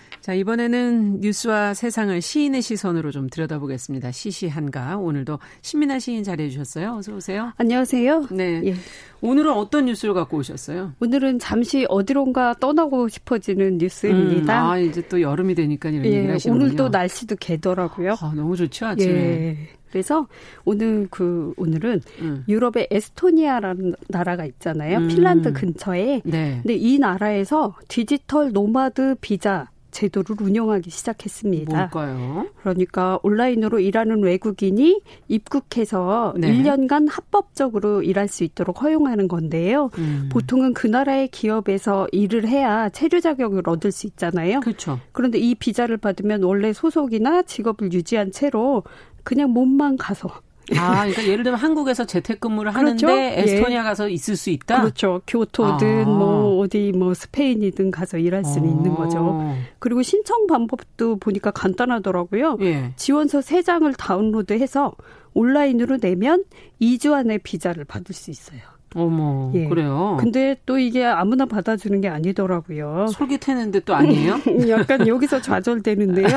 S2: 자, 이번에는 뉴스와 세상을 시인의 시선으로 좀 들여다보겠습니다. 시시한가. 오늘도 신민아 시인 자리해 주셨어요. 어서 오세요.
S5: 안녕하세요.
S2: 네. 예. 오늘은 어떤 뉴스를 갖고 오셨어요?
S5: 오늘은 잠시 어디론가 떠나고 싶어지는 뉴스입니다.
S2: 음, 아, 이제 또 여름이 되니까 이런 예, 얘기를 하시는군요.
S5: 오늘 또 날씨도 개더라고요.
S2: 아, 너무 좋죠, 아침에.
S5: 예. 그래서 오늘 그 오늘은 음. 유럽의 에스토니아라는 나라가 있잖아요. 음. 핀란드 근처에. 네. 근데 이 나라에서 디지털 노마드 비자 제도를 운영하기 시작했습니다.
S2: 뭘까요?
S5: 그러니까 온라인으로 일하는 외국인이 입국해서 네. 1년간 합법적으로 일할 수 있도록 허용하는 건데요. 음. 보통은 그 나라의 기업에서 일을 해야 체류 자격을 얻을 수 있잖아요.
S2: 그렇죠.
S5: 그런데 이 비자를 받으면 원래 소속이나 직업을 유지한 채로 그냥 몸만 가서
S2: 아, 그러니까 예를 들면 한국에서 재택근무를 그렇죠? 하는데 예. 에스토니아 예. 가서 있을 수 있다.
S5: 그렇죠. 교토든 아. 뭐 어디 뭐 스페인이든 가서 일할 수는 아. 있는 거죠. 그리고 신청 방법도 보니까 간단하더라고요. 예. 지원서 3장을 다운로드해서 온라인으로 내면 2주 안에 비자를 받을 수 있어요.
S2: 어머, 예. 그래요?
S5: 근데 또 이게 아무나 받아주는 게 아니더라고요.
S2: 솔깃했는데 또 아니에요?
S5: 약간 여기서 좌절되는데요.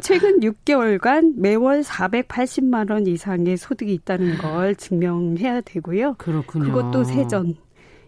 S5: 최근 6개월간 매월 480만 원 이상의 소득이 있다는 걸 증명해야 되고요.
S2: 그렇군요.
S5: 그것도 세전.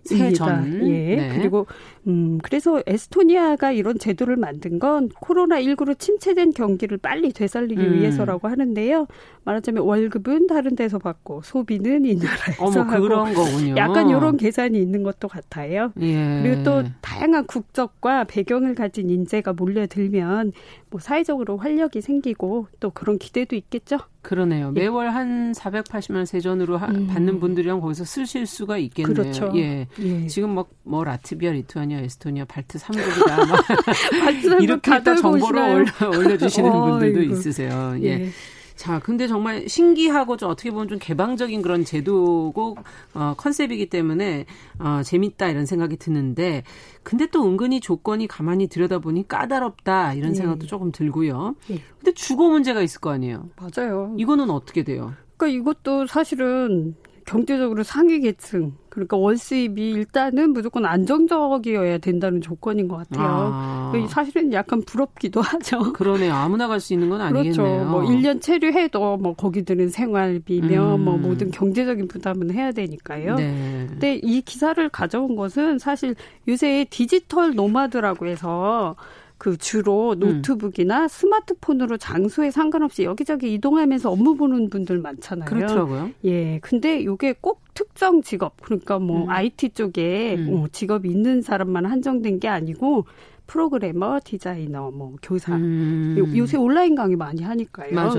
S2: 세전.
S5: 예. 네. 그리고 음 그래서 에스토니아가 이런 제도를 만든 건 코로나 19로 침체된 경기를 빨리 되살리기 음. 위해서라고 하는데요. 말하자면 월급은 다른 데서 받고 소비는 이 나라에서 어머, 하고
S2: 그런 거군요.
S5: 약간 이런 계산이 있는 것도 같아요. 예. 그리고 또 다양한 국적과 배경을 가진 인재가 몰려들면 뭐 사회적으로 활력이 생기고 또 그런 기대도 있겠죠.
S2: 그러네요. 예. 매월 한 480만 세전으로 하, 음. 받는 분들이랑 거기서 쓰실 수가 있겠네요.
S5: 그렇죠.
S2: 예. 예. 지금 막 뭐 라트비아, 리투아니아, 에스토니아, 발트 3국이다. 이렇게 또 정보를 올려, 올려 주시는 어, 분들도. 있으세요. 예. 예. 자, 근데 정말 신기하고 좀 어떻게 보면 좀 개방적인 그런 제도고 어, 컨셉이기 때문에 어, 재밌다 이런 생각이 드는데 근데 또 은근히 조건이 가만히 들여다보니 까다롭다 이런 네. 생각도 조금 들고요. 네. 근데 주거 문제가 있을 거 아니에요.
S5: 맞아요.
S2: 이거는 어떻게 돼요?
S5: 그러니까 이것도 사실은 경제적으로 상위 계층 그러니까 월 수입이 일단은 무조건 안정적이어야 된다는 조건인 것 같아요. 아. 사실은 약간 부럽기도 하죠.
S2: 그러네요. 아무나 갈 수 있는 건 아니겠네요.
S5: 그렇죠. 뭐 1년 체류해도 뭐 거기들은 생활비며 음. 뭐 모든 경제적인 부담은 해야 되니까요. 네. 근데 이 기사를 가져온 것은 사실 요새 디지털 노마드라고 해서 그 주로 음. 노트북이나 음. 스마트폰으로 장소에 상관없이 여기저기 이동하면서 업무 보는 분들 많잖아요.
S2: 그렇더라고요.
S5: 예. 근데 요게 꼭 특정 직업 그러니까 뭐 음. IT 쪽에 음. 어, 직업이 있는 사람만 한정된 게 아니고 프로그래머, 디자이너, 뭐 교사. 음. 요새 온라인 강의 많이 하니까요.
S2: 맞아요.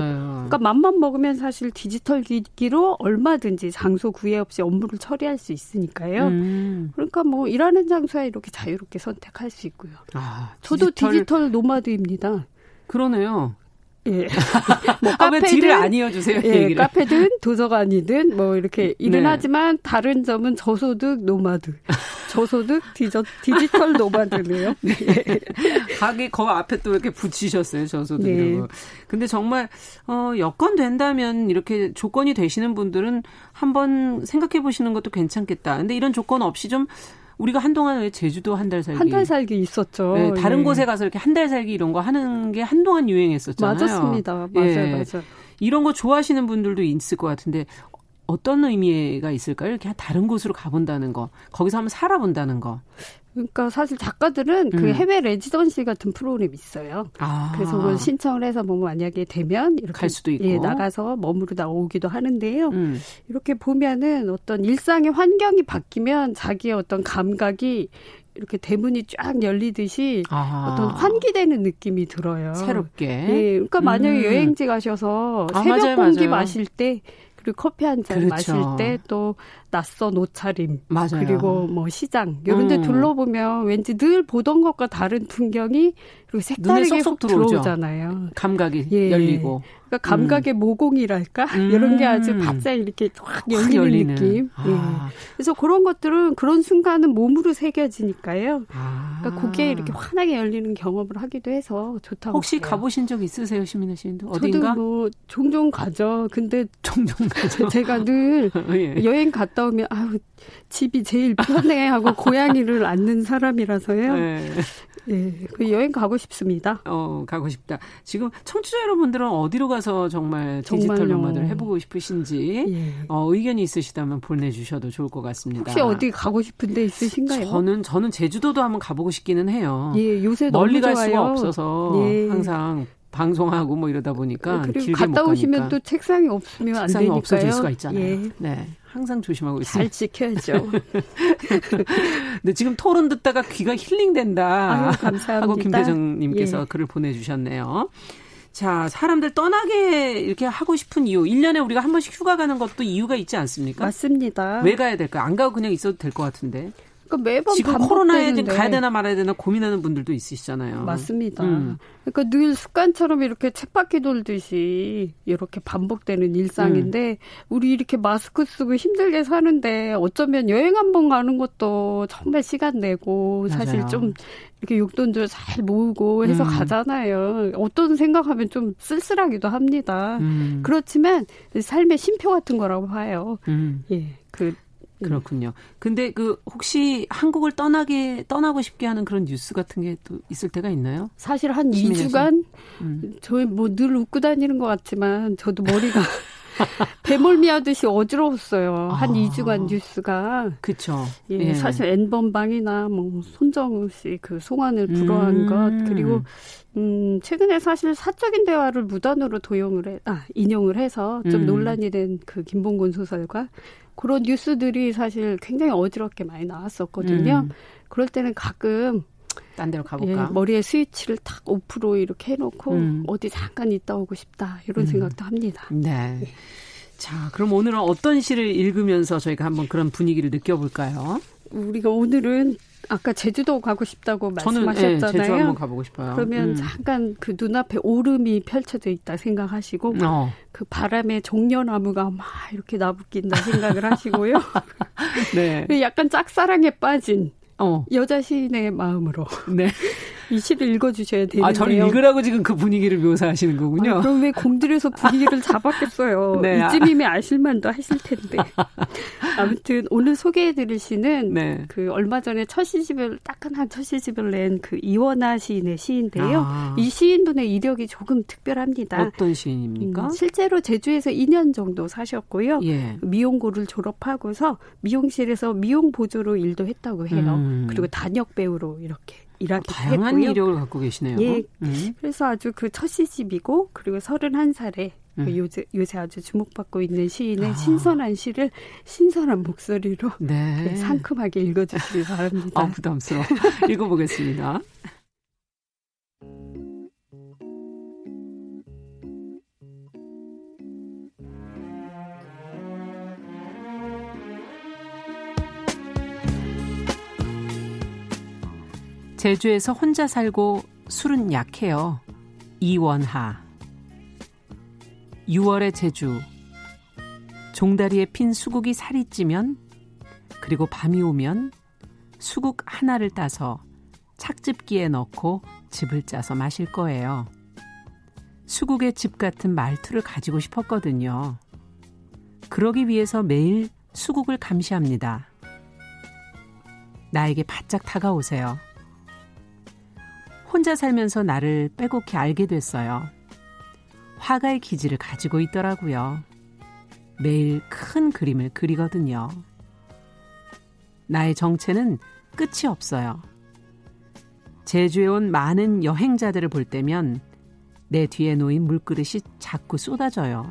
S5: 그러니까 맘만 먹으면 사실 디지털 기기로 얼마든지 장소 구애 없이 업무를 처리할 수 있으니까요. 음. 그러니까 뭐 일하는 장소에 이렇게 자유롭게 선택할 수 있고요. 아, 저도 디지털, 디지털 노마드입니다.
S2: 그러네요.
S5: 예.
S2: 뭐 아, 카페든 안 이어주세요.
S5: 예, 카페든 도서관이든 뭐 이렇게 일은 네. 하지만 다른 점은 저소득 노마드, 저소득 디저, 디지털 노마드네요. 네.
S2: 가게 거 앞에 또 이렇게 붙이셨어요 저소득이라고. 네. 근데 정말 어, 여건 된다면 이렇게 조건이 되시는 분들은 한번 생각해 보시는 것도 괜찮겠다. 근데 이런 조건 없이 좀 우리가 한동안 왜 제주도 한 달 살기
S5: 한 달 살기 있었죠.
S2: 네, 다른 예. 곳에 가서 이렇게 한 달 살기 이런 거 하는 게 한동안 유행했었잖아요.
S5: 맞았습니다. 맞아요, 예. 맞아요.
S2: 이런 거 좋아하시는 분들도 있을 것 같은데 어떤 의미가 있을까요? 이렇게 다른 곳으로 가본다는 거, 거기서 한번 살아본다는 거.
S5: 그러니까 사실 작가들은 그 음. 그 해외 레지던시 같은 프로그램 있어요. 아. 그래서 그걸 신청을 해서 뭐 만약에 되면 이렇게
S2: 갈 수도 있고
S5: 예, 나가서 머무르다 오기도 하는데요. 음. 이렇게 보면은 어떤 일상의 환경이 바뀌면 자기의 어떤 감각이 이렇게 대문이 쫙 열리듯이 아. 어떤 환기되는 느낌이 들어요.
S2: 새롭게.
S5: 예. 그러니까 만약에 음. 여행지 가셔서 아, 새벽 맞아요, 공기 맞아요. 마실 때 그리고 커피 한잔 그렇죠. 마실 때 또 낯선 옷차림
S2: 맞아요.
S5: 그리고 뭐 시장 이런 데 음. 둘러보면 왠지 늘 보던 것과 다른 풍경이 그리고 색다르게 쏙 들어오잖아요.
S2: 감각이 예. 열리고.
S5: 그러니까 감각의 음. 모공이랄까 음. 이런 게 아주 바짝 이렇게 확 열리는, 열리는. 느낌. 아. 예. 그래서 그런 것들은 그런 순간은 몸으로 새겨지니까요. 아. 그러니까 그게 이렇게 환하게 열리는 경험을 하기도 해서 좋다고.
S2: 혹시
S5: 해요.
S2: 가보신 적 있으세요, 시민혜 씨도 어딘가?
S5: 저도 뭐 종종 가죠. 근데
S2: 종종 가죠.
S5: 제가 늘 예. 여행 갔다 오면 아우 집이 제일 편해 하고 고양이를 안는 사람이라서요. 네. 예, 그 여행 가고 싶습니다.
S2: 어, 가고 싶다. 지금 청취자 여러분들은 어디로 가서 정말 디지털 노마드를 해보고 싶으신지 예. 어, 의견이 있으시다면 보내주셔도 좋을 것 같습니다.
S5: 혹시 어디 가고 싶은데 있으신가요?
S2: 저는 저는 제주도도 한번 가보고 싶기는 해요.
S5: 예, 요새
S2: 멀리
S5: 갈
S2: 수가 없어서 예. 항상 방송하고 뭐 이러다 보니까
S5: 그리고 길게 갔다 오시면 또 책상이 없으면 안 되니까요.
S2: 없어질 수가 있잖아요. 예. 네. 항상 조심하고 있습니다.
S5: 잘 지켜야죠.
S2: 네, 지금 토론 듣다가 귀가 힐링된다.
S5: 아유, 감사합니다.
S2: 하고 김대정 님께서 예. 글을 보내 주셨네요. 자, 사람들 떠나게 이렇게 하고 싶은 이유. 1년에 우리가 한 번씩 휴가 가는 것도 이유가 있지 않습니까?
S5: 맞습니다.
S2: 왜 가야 될까? 안 가고 그냥 있어도 될 것 같은데.
S5: 그러니까 매번
S2: 지금 코로나에 가야 되나 말아야 되나 고민하는 분들도 있으시잖아요.
S5: 맞습니다. 음. 그러니까 늘 습관처럼 이렇게 쳇바퀴 돌듯이 이렇게 반복되는 일상인데 음. 우리 이렇게 마스크 쓰고 힘들게 사는데 어쩌면 여행 한 번 가는 것도 정말 시간 내고 맞아요. 사실 좀 이렇게 용돈들 잘 모으고 해서 음. 가잖아요. 어떤 생각하면 좀 쓸쓸하기도 합니다. 음. 그렇지만 삶의 쉼표 같은 거라고 봐요. 음. 예, 그
S2: 그렇군요. 근데 그 혹시 한국을 떠나게 떠나고 싶게 하는 그런 뉴스 같은 게 또 있을 때가 있나요?
S5: 사실 한 2주간 음. 저희 뭐 늘 웃고 다니는 것 같지만 저도 머리가 배멀미 하듯이 어지러웠어요. 한 아. 2주간 뉴스가.
S2: 그쵸.
S5: 예, 예. 사실 N번방이나 뭐 손정우 씨 그 송환을 불허한 음. 것 그리고 음, 최근에 사실 사적인 대화를 무단으로 도용을 해, 아, 인용을 해서 좀 음. 논란이 된 그 김봉곤 소설가 그런 뉴스들이 사실 굉장히 어지럽게 많이 나왔었거든요. 음. 그럴 때는 가끔
S2: 딴 데로 가볼까?
S5: 예, 머리에 스위치를 탁 오프로 이렇게 해놓고 음. 어디 잠깐 있다 오고 싶다 이런 음. 생각도 합니다.
S2: 네. 예. 자, 그럼 오늘은 어떤 시를 읽으면서 저희가 한번 그런 분위기를 느껴볼까요?
S5: 우리가 오늘은 아까 제주도 가고 싶다고 말씀하셨잖아요. 저는, 예, 제주
S2: 한번 가보고 싶어요.
S5: 그러면 음. 잠깐 그 눈앞에 오름이 펼쳐져 있다 생각하시고 어. 그 바람에 종려나무가 막 이렇게 나부낀다 생각을 하시고요. 네. 약간 짝사랑에 빠진 어. 여자 시인의 마음으로. 네. 이 시를 읽어주셔야 되는데요. 아,
S2: 저를 읽으라고 지금 그 분위기를 묘사하시는 거군요.
S5: 아, 그럼 왜 공들여서 분위기를 잡았겠어요. 네. 이쯤이면 아실만도 하실 텐데. 아무튼 오늘 소개해드릴 시는 네. 그 얼마 전에 첫 시집을 따끈한 첫 시집을 낸 그 이원아 시인의 시인데요. 아. 이 시인분의 이력이 조금 특별합니다.
S2: 어떤 시인입니까? 음,
S5: 실제로 제주에서 2년 정도 사셨고요. 예. 미용고를 졸업하고서 미용실에서 미용 보조로 일도 했다고 해요. 음. 그리고 단역 배우로 이렇게 일하기
S2: 다양한 했고요. 이력을 갖고 계시네요.
S5: 예. 음. 그래서 아주 그 첫 시집이고 그리고 31살에 그 음. 그 요새, 요새 아주 주목받고 있는 시인의 아. 신선한 시를 신선한 목소리로 네. 네, 상큼하게 읽어주시기 바랍니다.
S2: 아, 부담스러워. 읽어보겠습니다. 제주에서 혼자 살고 술은 약해요. 이원하. 6월의 제주. 종다리에 핀 수국이 살이 찌면 그리고 밤이 오면 수국 하나를 따서 착즙기에 넣고 즙을 짜서 마실 거예요. 수국의 집 같은 말투를 가지고 싶었거든요. 그러기 위해서 매일 수국을 감시합니다. 나에게 바짝 다가오세요. 혼자 살면서 나를 빼곡히 알게 됐어요. 화가의 기질을 가지고 있더라고요. 매일 큰 그림을 그리거든요. 나의 정체는 끝이 없어요. 제주에 온 많은 여행자들을 볼 때면 내 뒤에 놓인 물그릇이 자꾸 쏟아져요.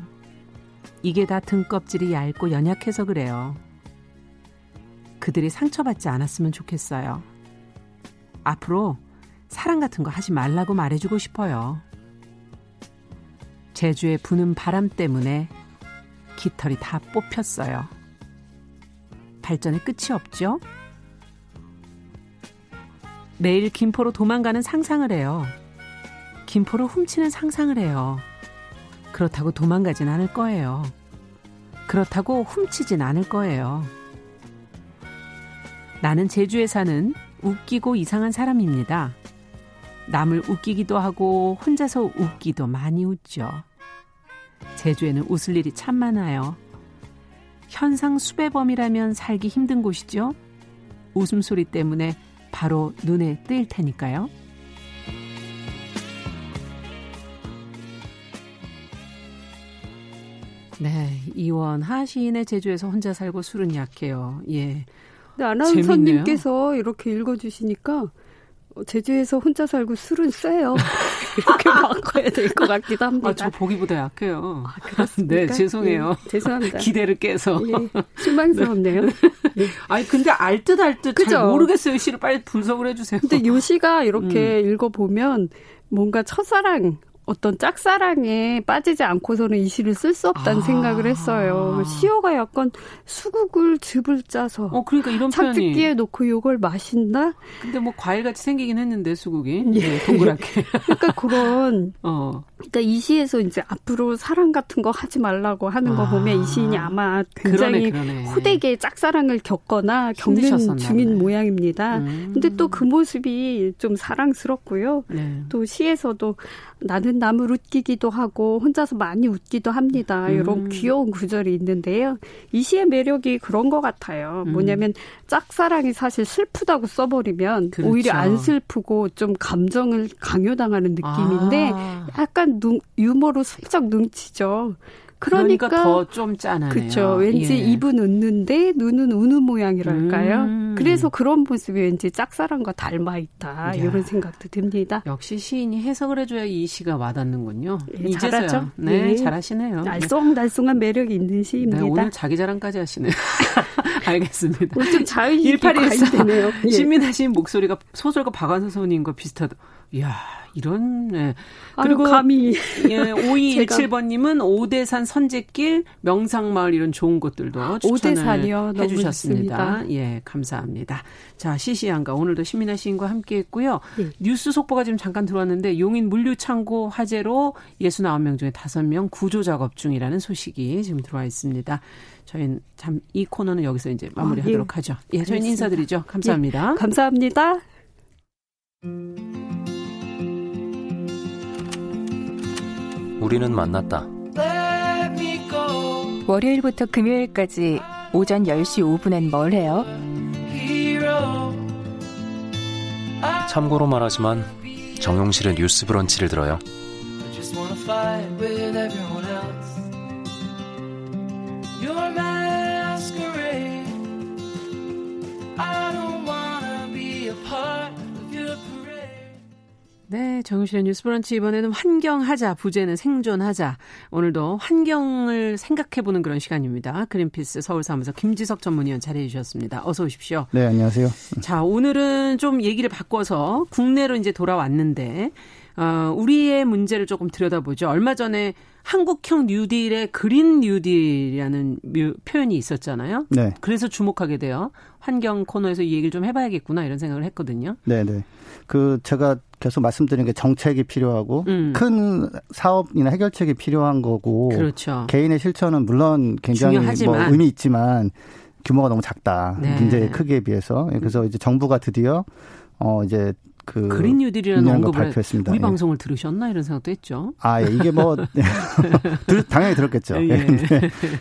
S2: 이게 다 등껍질이 얇고 연약해서 그래요. 그들이 상처받지 않았으면 좋겠어요. 앞으로 사랑 같은 거 하지 말라고 말해주고 싶어요. 제주에 부는 바람 때문에 깃털이 다 뽑혔어요. 발전의 끝이 없죠? 매일 김포로 도망가는 상상을 해요. 김포로 훔치는 상상을 해요. 그렇다고 도망가진 않을 거예요. 그렇다고 훔치진 않을 거예요. 나는 제주에 사는 웃기고 이상한 사람입니다. 남을 웃기기도 하고 혼자서 웃기도 많이 웃죠. 제주에는 웃을 일이 참 많아요. 현상 수배범이라면 살기 힘든 곳이죠. 웃음소리 때문에 바로 눈에 뜰 테니까요. 네, 이원 하 시인의 제주에서 혼자 살고 술은 약해요. 예.
S5: 네, 아나운서님께서 이렇게 읽어주시니까 어, 제주에서 혼자 살고 술은 쎄요. 이렇게 바꿔야 될 것 같기도 합니다.
S2: 아, 저 보기보다 약해요.
S5: 아, 그렇습니까?
S2: 네, 죄송해요.
S5: 예, 죄송합니다.
S2: 기대를 깨서.
S5: 예, 실망스럽네요. 네.
S2: 네. 아니, 근데 알듯알듯 잘 모르겠어요. 시를 빨리 분석을 해주세요.
S5: 근데 요 시가 이렇게 음. 읽어보면 뭔가 첫사랑, 어떤 짝사랑에 빠지지 않고서는 이 시를 쓸 수 없다는 아. 생각을 했어요. 시어가 약간 수국을 즙을 짜서
S2: 어 그러니까 이런
S5: 착즙기에 놓고 이걸 마신다.
S2: 근데 뭐 과일같이 생기긴 했는데 수국이 예. 네, 동그랗게.
S5: 그러니까 그런 어. 그러니까 이 시에서 이제 앞으로 사랑 같은 거 하지 말라고 하는 거 아. 보면 이 시인이 아마 굉장히 그러네, 그러네. 호되게 짝사랑을 겪거나 겪는 중인 모양입니다. 음. 근데 또 그 모습이 좀 사랑스럽고요. 네. 또 시에서도 나는 남을 웃기기도 하고 혼자서 많이 웃기도 합니다. 이런 음. 귀여운 구절이 있는데요. 이 시의 매력이 그런 것 같아요. 음. 뭐냐면 짝사랑이 사실 슬프다고 써버리면 그렇죠. 오히려 안 슬프고 좀 감정을 강요당하는 느낌인데 아. 약간 눈, 유머로 슬쩍 눈치죠.
S2: 그러니까, 그러니까 더 좀 짠하네요.
S5: 그렇죠. 왠지 예. 입은 웃는데 눈은 우는 모양이랄까요. 음. 그래서 그런 모습이 왠지 짝사랑과 닮아 있다. 이런 생각도 듭니다.
S2: 역시 시인이 해석을 해줘야 이 시가 와닿는군요. 예, 잘하죠. 네, 네, 잘하시네요.
S5: 날쏭날쏭한 매력이 있는 시입니다. 네,
S2: 오늘 자기 자랑까지 하시네요. 알겠습니다.
S5: 좀 자유의식이 1814
S2: 예. 신민하신 목소리가 소설가 박완서 선생님과 비슷하다. 이야, 이런 네.
S5: 그리고 아유, 감히
S2: 예, 5217번님은 오대산 선제길 명상마을 이런 좋은 곳들도 추천을 해주셨습니다. 예, 감사합니다. 자 시시한가 오늘도 신민아 시인과 함께했고요. 예. 뉴스 속보가 지금 잠깐 들어왔는데 용인 물류창고 화재로 69명 중에 5명 구조 작업 중이라는 소식이 지금 들어와 있습니다. 저희는 참 이 코너는 여기서 이제 마무리하도록 아, 예. 하죠. 예, 저희는 인사드리죠. 감사합니다.
S5: 예, 감사합니다.
S6: 우리는 만났다.
S1: 월요일부터 금요일까지 오전 10시 5분엔 뭘 해요?
S6: 참고로 말하지만 정용실의 뉴스 브런치를 들어요.
S2: 네, 정유실의 뉴스 브런치 이번에는 환경하자, 부제는 생존하자. 오늘도 환경을 생각해보는 그런 시간입니다. 그린피스 서울사무소 김지석 전문위원 자리해 주셨습니다. 어서 오십시오.
S7: 네, 안녕하세요.
S2: 자, 오늘은 좀 얘기를 바꿔서 국내로 이제 돌아왔는데, 어, 우리의 문제를 조금 들여다보죠. 얼마 전에 한국형 뉴딜의 그린 뉴딜이라는 표현이 있었잖아요. 네. 그래서 주목하게 돼요. 환경 코너에서 이 얘기를 좀 해봐야겠구나 이런 생각을 했거든요.
S7: 네, 네. 그 제가 계속 말씀드린 게 정책이 필요하고 음. 큰 사업이나 해결책이 필요한 거고 그렇죠. 개인의 실천은 물론 굉장히 뭐 의미 있지만 규모가 너무 작다. 네. 문제의 크기에 비해서. 그래서 이제 정부가 드디어 어 이제 그
S2: 그린 뉴딜이라는 언급을 발표했습니다. 우리 예. 방송을 들으셨나 이런 생각도 했죠.
S7: 아 예, 이게 뭐 당연히 들었겠죠. 예. 예.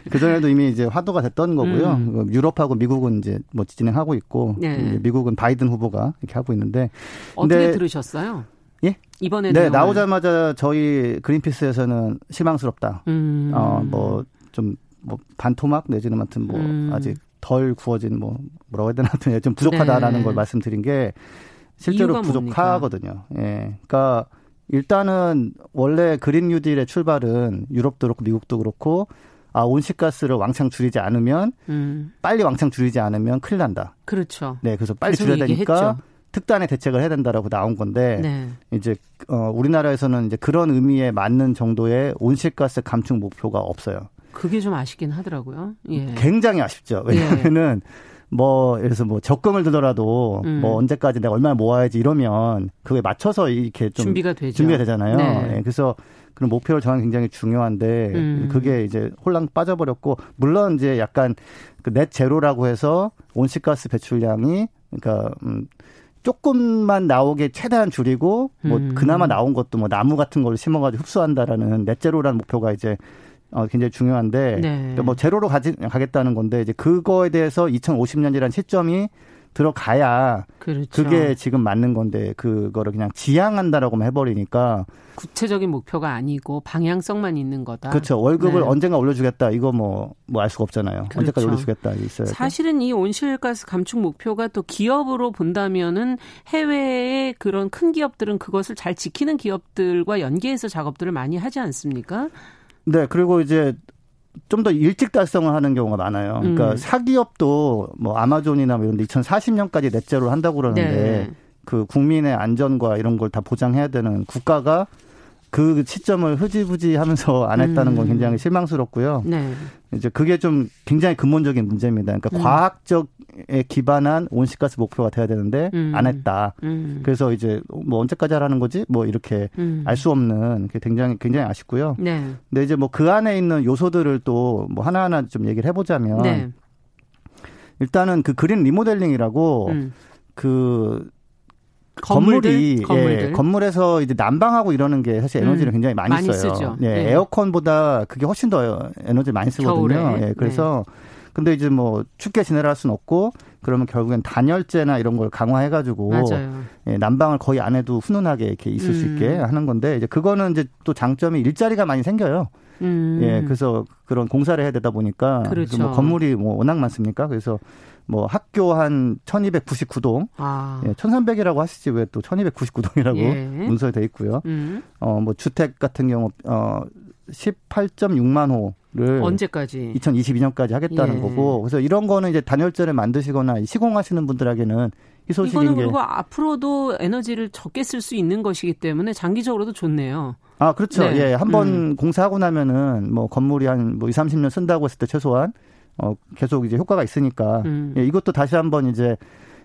S7: 그 전에도 이미 이제 화두가 됐던 거고요. 음. 그 유럽하고 미국은 이제 뭐 진행하고 있고 예. 미국은 바이든 후보가 이렇게 하고 있는데
S2: 어떻게 들으셨어요?
S7: 예?
S2: 이번에
S7: 네 나오자마자 저희 그린피스에서는 실망스럽다. 음. 어뭐 좀뭐 반토막 내지는 아무튼 뭐 음. 아직 덜 구워진 뭐 뭐라고 해야 되나 하여튼 좀 부족하다라는 네. 걸 말씀드린 게 실제로 부족하거든요. 뭡니까? 예. 그러니까 일단은 원래 그린 뉴딜의 출발은 유럽도 그렇고 미국도 그렇고 아 온실가스를 왕창 줄이지 않으면 음. 빨리 왕창 줄이지 않으면 큰일 난다.
S2: 그렇죠.
S7: 네, 그래서 빨리 줄여야 되니까. 특단의 대책을 해야 된다라고 나온 건데 네. 이제 어 우리나라에서는 이제 그런 의미에 맞는 정도의 온실가스 감축 목표가 없어요.
S2: 그게 좀 아쉽긴 하더라고요. 예.
S7: 굉장히 아쉽죠. 왜냐하면은 예. 뭐 예를 들어서 뭐 적금을 들더라도 음. 뭐 언제까지 내가 얼마를 모아야지 이러면 그게 맞춰서 이렇게 좀
S2: 준비가 되죠.
S7: 준비가 되잖아요. 네. 네. 그래서 그런 목표를 정하는 굉장히 중요한데 음. 그게 이제 혼란 빠져버렸고 물론 이제 약간 그넷 제로라고 해서 온실가스 배출량이 그러니까 음 조금만 나오게 최대한 줄이고 뭐 음. 그나마 나온 것도 뭐 나무 같은 걸 심어가지고 흡수한다라는 넷 제로라는 목표가 이제 어, 굉장히 중요한데 네. 그러니까 뭐 제로로 가지, 가겠다는 건데 이제 그거에 대해서 2050년이라는 시점이 들어가야 그렇죠. 그게 지금 맞는 건데 그거를 그냥 지향한다라고만 해버리니까
S2: 구체적인 목표가 아니고 방향성만 있는 거다.
S7: 그렇죠. 월급을 네. 언젠가 올려주겠다. 이거 뭐 뭐 알 수가 없잖아요. 그렇죠. 언제까지 올려주겠다 있어요.
S2: 사실은 이 온실가스 감축 목표가 또 기업으로 본다면은 해외의 그런 큰 기업들은 그것을 잘 지키는 기업들과 연계해서 작업들을 많이 하지 않습니까?
S7: 네, 그리고 이제 좀더 일찍 달성을 하는 경우가 많아요. 그러니까 음. 사기업도 뭐 아마존이나 뭐 이런 데 2040년까지 넷제로 한다고 그러는데 네. 그 국민의 안전과 이런 걸 다 보장해야 되는 국가가 그 시점을 흐지부지 하면서 안 했다는 건 음. 굉장히 실망스럽고요. 네. 이제 그게 좀 굉장히 근본적인 문제입니다. 그러니까 음. 과학적에 기반한 온실가스 목표가 돼야 되는데 음. 안 했다. 음. 그래서 이제 뭐 언제까지 하라는 거지? 뭐 이렇게 음. 알수 없는 게 굉장히 굉장히 아쉽고요. 네. 근데 이제 뭐 그 안에 있는 요소들을 또 뭐 하나하나 좀 얘기를 해보자면 네. 일단은 그 그린 리모델링이라고 음. 그 건물이 건물들? 예, 건물에서 이제 난방하고 이러는 게 사실 에너지를 음, 굉장히 많이, 많이 써요. 쓰죠. 예, 네. 에어컨보다 그게 훨씬 더 에너지를 많이 쓰거든요. 겨울에. 예, 그래서 네. 근데 이제 뭐 춥게 지내라 할 수는 없고 그러면 결국엔 단열재나 이런 걸 강화해 가지고 예, 난방을 거의 안 해도 훈훈하게 이렇게 있을 음. 수 있게 하는 건데 이제 그거는 이제 또 장점이 일자리가 많이 생겨요. 음. 예, 그래서 그런 공사를 해야 되다 보니까 그렇죠. 뭐 건물이 뭐 워낙 많습니까? 그래서 뭐 학교 한 1299동, 아. 예, 1300이라고 하시지 왜 또 1299동이라고 예. 문서에 돼 있고요. 음. 어, 뭐 주택 같은 경우 어 18.6만 호를
S2: 언제까지
S7: 2022년까지 하겠다는 예. 거고 그래서 이런 거는 이제 단열재를 만드시거나 시공하시는 분들에게는 희소식인
S2: 이거는 그리고 앞으로도 에너지를 적게 쓸 수 있는 것이기 때문에 장기적으로도 좋네요.
S7: 아, 그렇죠. 네. 예. 한번 음. 공사하고 나면은 뭐 건물이 한뭐 2, 30년 쓴다고 했을 때 최소한 어 계속 이제 효과가 있으니까 음. 예, 이것도 다시 한번 이제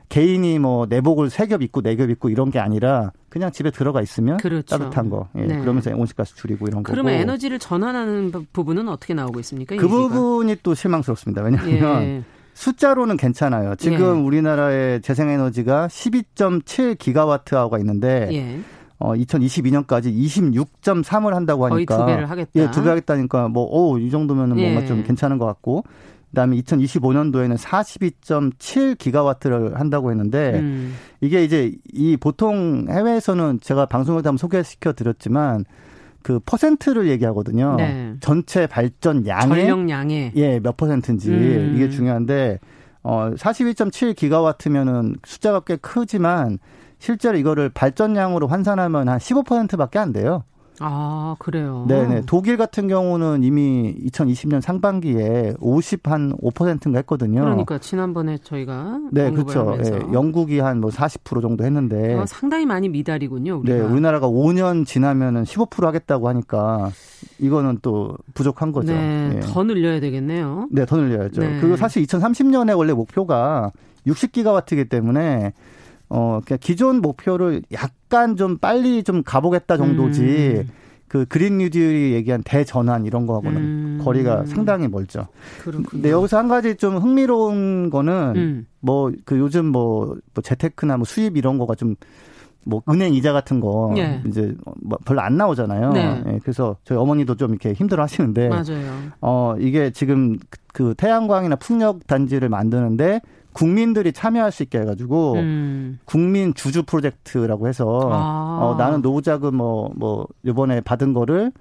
S7: 개인이 뭐 내복을 세 겹 입고 네 겹 입고 이런 게 아니라 그냥 집에 들어가 있으면 그렇죠. 따뜻한 거. 예, 네. 그러면서 온실가스 줄이고 이런
S2: 거. 그러면 에너지를 전환하는 부분은 어떻게 나오고 있습니까?
S7: 그 부분이 또 실망스럽습니다. 왜냐하면 예. 숫자로는 괜찮아요. 지금 예. 우리나라의 재생에너지가 12.7 기가와트아워가 있는데 예. 어 2022년까지 26.3을 한다고 하니까
S2: 거의 두 배를 하겠다.
S7: 예, 두 배 하겠다니까 뭐오이 정도면은 예. 뭔가 좀 괜찮은 것 같고 그다음에 2025년도에는 42.7 기가와트를 한다고 했는데 음. 이게 이제 이 보통 해외에서는 제가 방송을 한번 소개시켜 드렸지만 그 퍼센트를 얘기하거든요. 네. 전체 발전 양의
S2: 전력 양의
S7: 예, 몇 퍼센트인지 음. 이게 중요한데 어 42.7 기가와트면은 숫자가 꽤 크지만 실제로 이거를 발전량으로 환산하면 한 15%밖에 안 돼요.
S2: 아, 그래요?
S7: 네네. 독일 같은 경우는 이미 2020년 상반기에 50 한 5%인가 했거든요.
S2: 그러니까 지난번에 저희가
S7: 네, 그렇죠. 네, 영국이 한 뭐 40% 정도 했는데
S2: 어, 상당히 많이 미달이군요. 우리가.
S7: 네, 우리나라가 5년 지나면은 15% 하겠다고 하니까 이거는 또 부족한 거죠.
S2: 네, 네. 더 늘려야 되겠네요.
S7: 네, 더 늘려야죠. 네. 그리고 사실 2030년에 원래 목표가 60기가와트이기 때문에 어, 그러니까 기존 목표를 약간 좀 빨리 좀 가보겠다 정도지. 음. 그 그린 뉴딜이 얘기한 대전환 이런 거하고는 음. 거리가 상당히 멀죠. 그렇군요. 근데 여기서 한 가지 좀 흥미로운 거는 음. 뭐그 요즘 뭐, 뭐 재테크나 뭐 수입 이런 거가 좀 뭐 은행 이자 같은 거 예. 이제 뭐 별로 안 나오잖아요. 네. 예, 그래서 저희 어머니도 좀 이렇게 힘들어 하시는데
S2: 맞아요.
S7: 어 이게 지금 그 태양광이나 풍력 단지를 만드는데 국민들이 참여할 수 있게 해가지고 음. 국민 주주 프로젝트라고 해서 아. 어, 나는 노후자금 뭐뭐 뭐 이번에 받은 거를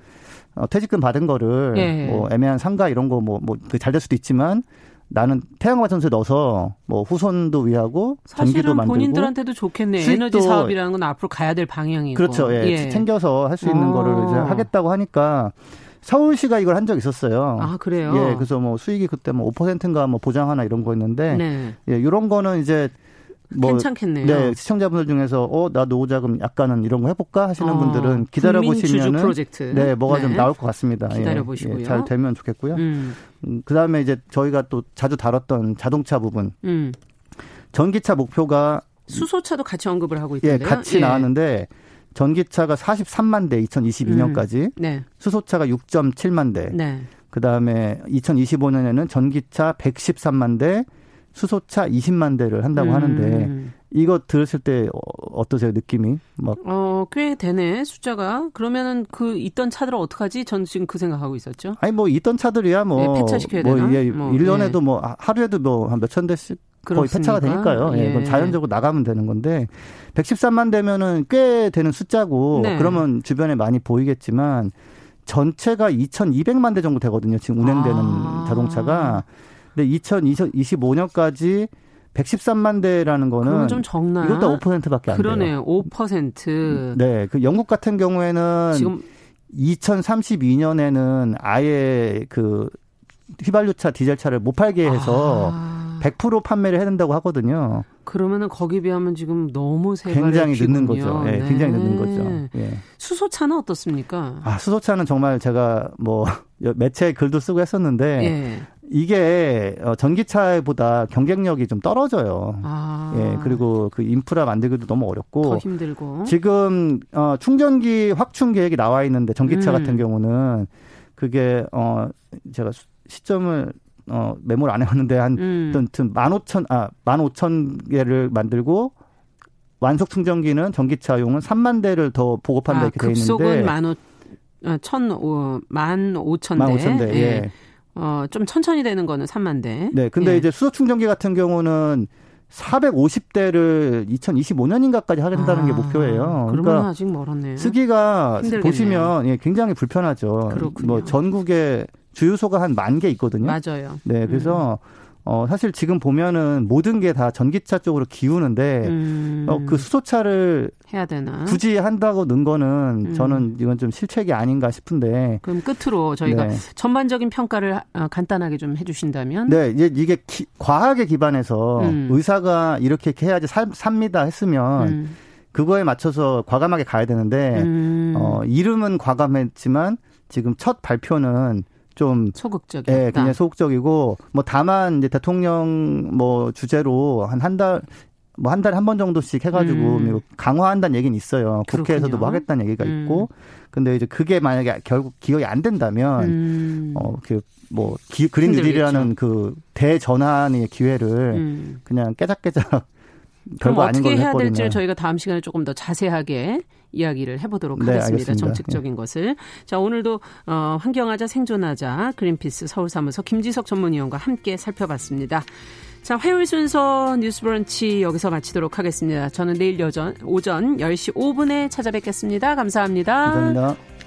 S7: 어, 퇴직금 받은 거를 예. 뭐 애매한 상가 이런 거 뭐 뭐 잘 될 수도 있지만 나는 태양광 발전소에 넣어서 뭐 후손도 위하고 전기도 만들고
S2: 본인들한테도 좋겠네. 에너지 사업이라는 건 앞으로 가야 될 방향이고
S7: 그렇죠. 예. 예. 챙겨서 할 수 있는 아. 거를 이제 하겠다고 하니까 서울시가 이걸 한 적 있었어요.
S2: 아, 그래요?
S7: 예, 그래서 뭐 수익이 그때 뭐 5%인가 뭐 보장하나 이런 거였는데, 네. 예, 이런 거는 이제
S2: 뭐 괜찮겠네요.
S7: 네, 시청자분들 중에서 어, 나 노후자금 약간은 이런 거 해볼까 하시는 어, 분들은 기다려 보시면은
S2: 프로젝트.
S7: 네, 뭐가 네. 좀 나올 것 같습니다.
S2: 기다려 보시고요.
S7: 예, 예, 잘 되면 좋겠고요. 음. 음, 그다음에 이제 저희가 또 자주 다뤘던 자동차 부분, 음. 전기차 목표가
S2: 수소차도 같이 언급을 하고 있던데요.
S7: 예, 같이 예. 나왔는데. 전기차가 43만 대 2022년까지 음. 네. 수소차가 6.7만 대. 네. 그다음에 2025년에는 전기차 113만 대, 수소차 20만 대를 한다고 음. 하는데 이거 들었을 때 어, 어떠세요 느낌이?
S2: 막 어, 꽤 되네 숫자가. 그러면은 그 있던 차들을 어떡하지? 전 지금 그 생각하고 있었죠.
S7: 아니 뭐 있던 차들이야 뭐
S2: 네, 폐차시켜야 뭐, 되나?
S7: 예, 뭐, 1년에도 예. 뭐 하루에도 뭐 한 몇천 대씩 거의 폐차가 되니까요. 예. 예. 자연적으로 나가면 되는 건데 113만 되면은 꽤 되는 숫자고 네. 그러면 주변에 많이 보이겠지만 전체가 2,200만 대 정도 되거든요. 지금 운행되는 아. 자동차가. 근데 2025년까지 113만 대라는 거는
S2: 좀 적나?
S7: 이것도 5%밖에 안
S2: 그러네요. 돼요. 5%.
S7: 네, 그 영국 같은 경우에는 지금 2032년에는 아예 그 휘발유차, 디젤차를 못 팔게 해서 아. 100% 판매를 해야 된다고 하거든요.
S2: 그러면은 거기에 비하면 지금 너무
S7: 굉장히 늦는 거죠. 예, 네, 굉장히 늦는 거죠. 예.
S2: 수소차는 어떻습니까?
S7: 아, 수소차는 정말 제가 뭐 매체 글도 쓰고 했었는데 예. 이게 어, 전기차보다 경쟁력이 좀 떨어져요. 아. 예, 그리고 그 인프라 만들기도 너무 어렵고
S2: 더 힘들고
S7: 지금 어, 충전기 확충 계획이 나와 있는데 전기차 음. 같은 경우는 그게 어 제가 시점을 어, 메모를 안 해봤는데 한, 음. 만 오천, 아, 만 오천 개를 만들고 완속 충전기는 전기차용은 3만 대를 더 보급한다 아, 이렇게 돼 있는데
S2: 급속은 만 오, 어, 천, 오, 만 오천 대. 만 오천 대. 예. 예. 어, 좀 천천히 되는 거는 3만 대.
S7: 네. 근데 예. 이제 수소 충전기 같은 경우는 450대를 2025년인가까지 하겠다는 아, 게 목표예요.
S2: 그러니까 아직 멀었네요.
S7: 쓰기가 힘들겠네요. 보시면 예, 굉장히 불편하죠. 그렇군요. 뭐 전국에 주유소가 한 만 개 있거든요.
S2: 맞아요.
S7: 네, 그래서 음. 어, 사실 지금 보면은 모든 게 다 전기차 쪽으로 기우는데, 음. 어, 그 수소차를
S2: 해야 되나?
S7: 굳이 한다고 넣은 거는 음. 저는 이건 좀 실책이 아닌가 싶은데.
S2: 그럼 끝으로 저희가 네. 전반적인 평가를 어, 간단하게 좀 해주신다면?
S7: 네, 이제 이게 기, 과학에 기반해서 음. 의사가 이렇게 해야지 삽, 삽니다 했으면 음. 그거에 맞춰서 과감하게 가야 되는데, 음. 어, 이름은 과감했지만 지금 첫 발표는 좀
S2: 소극적이다.
S7: 예, 굉장히 소극적이고 뭐 다만 이제 대통령 뭐 주제로 한 한 달 뭐 한 달에 한 번 정도씩 해가지고 음. 뭐 강화한다는 얘기는 있어요. 국회에서도 뭐 하겠다는 얘기가 음. 있고, 근데 이제 그게 만약에 결국 기억이 안 된다면, 음. 어그 뭐 그린 뉴딜이라는 그 대전환의 기회를 음. 그냥 깨작깨작
S2: 별거 아닌 어떻게 해야 될지 저희가 다음 시간에 조금 더 자세하게 이야기를 해보도록 네, 하겠습니다. 알겠습니다. 정책적인 네. 것을. 자, 오늘도 어, 환경하자 생존하자 그린피스 서울사무소 김지석 전문위원과 함께 살펴봤습니다. 자, 화요일 순서 뉴스 브런치 여기서 마치도록 하겠습니다. 저는 내일 여전, 오전 10시 5분에 찾아뵙겠습니다 감사합니다.
S7: 감사합니다.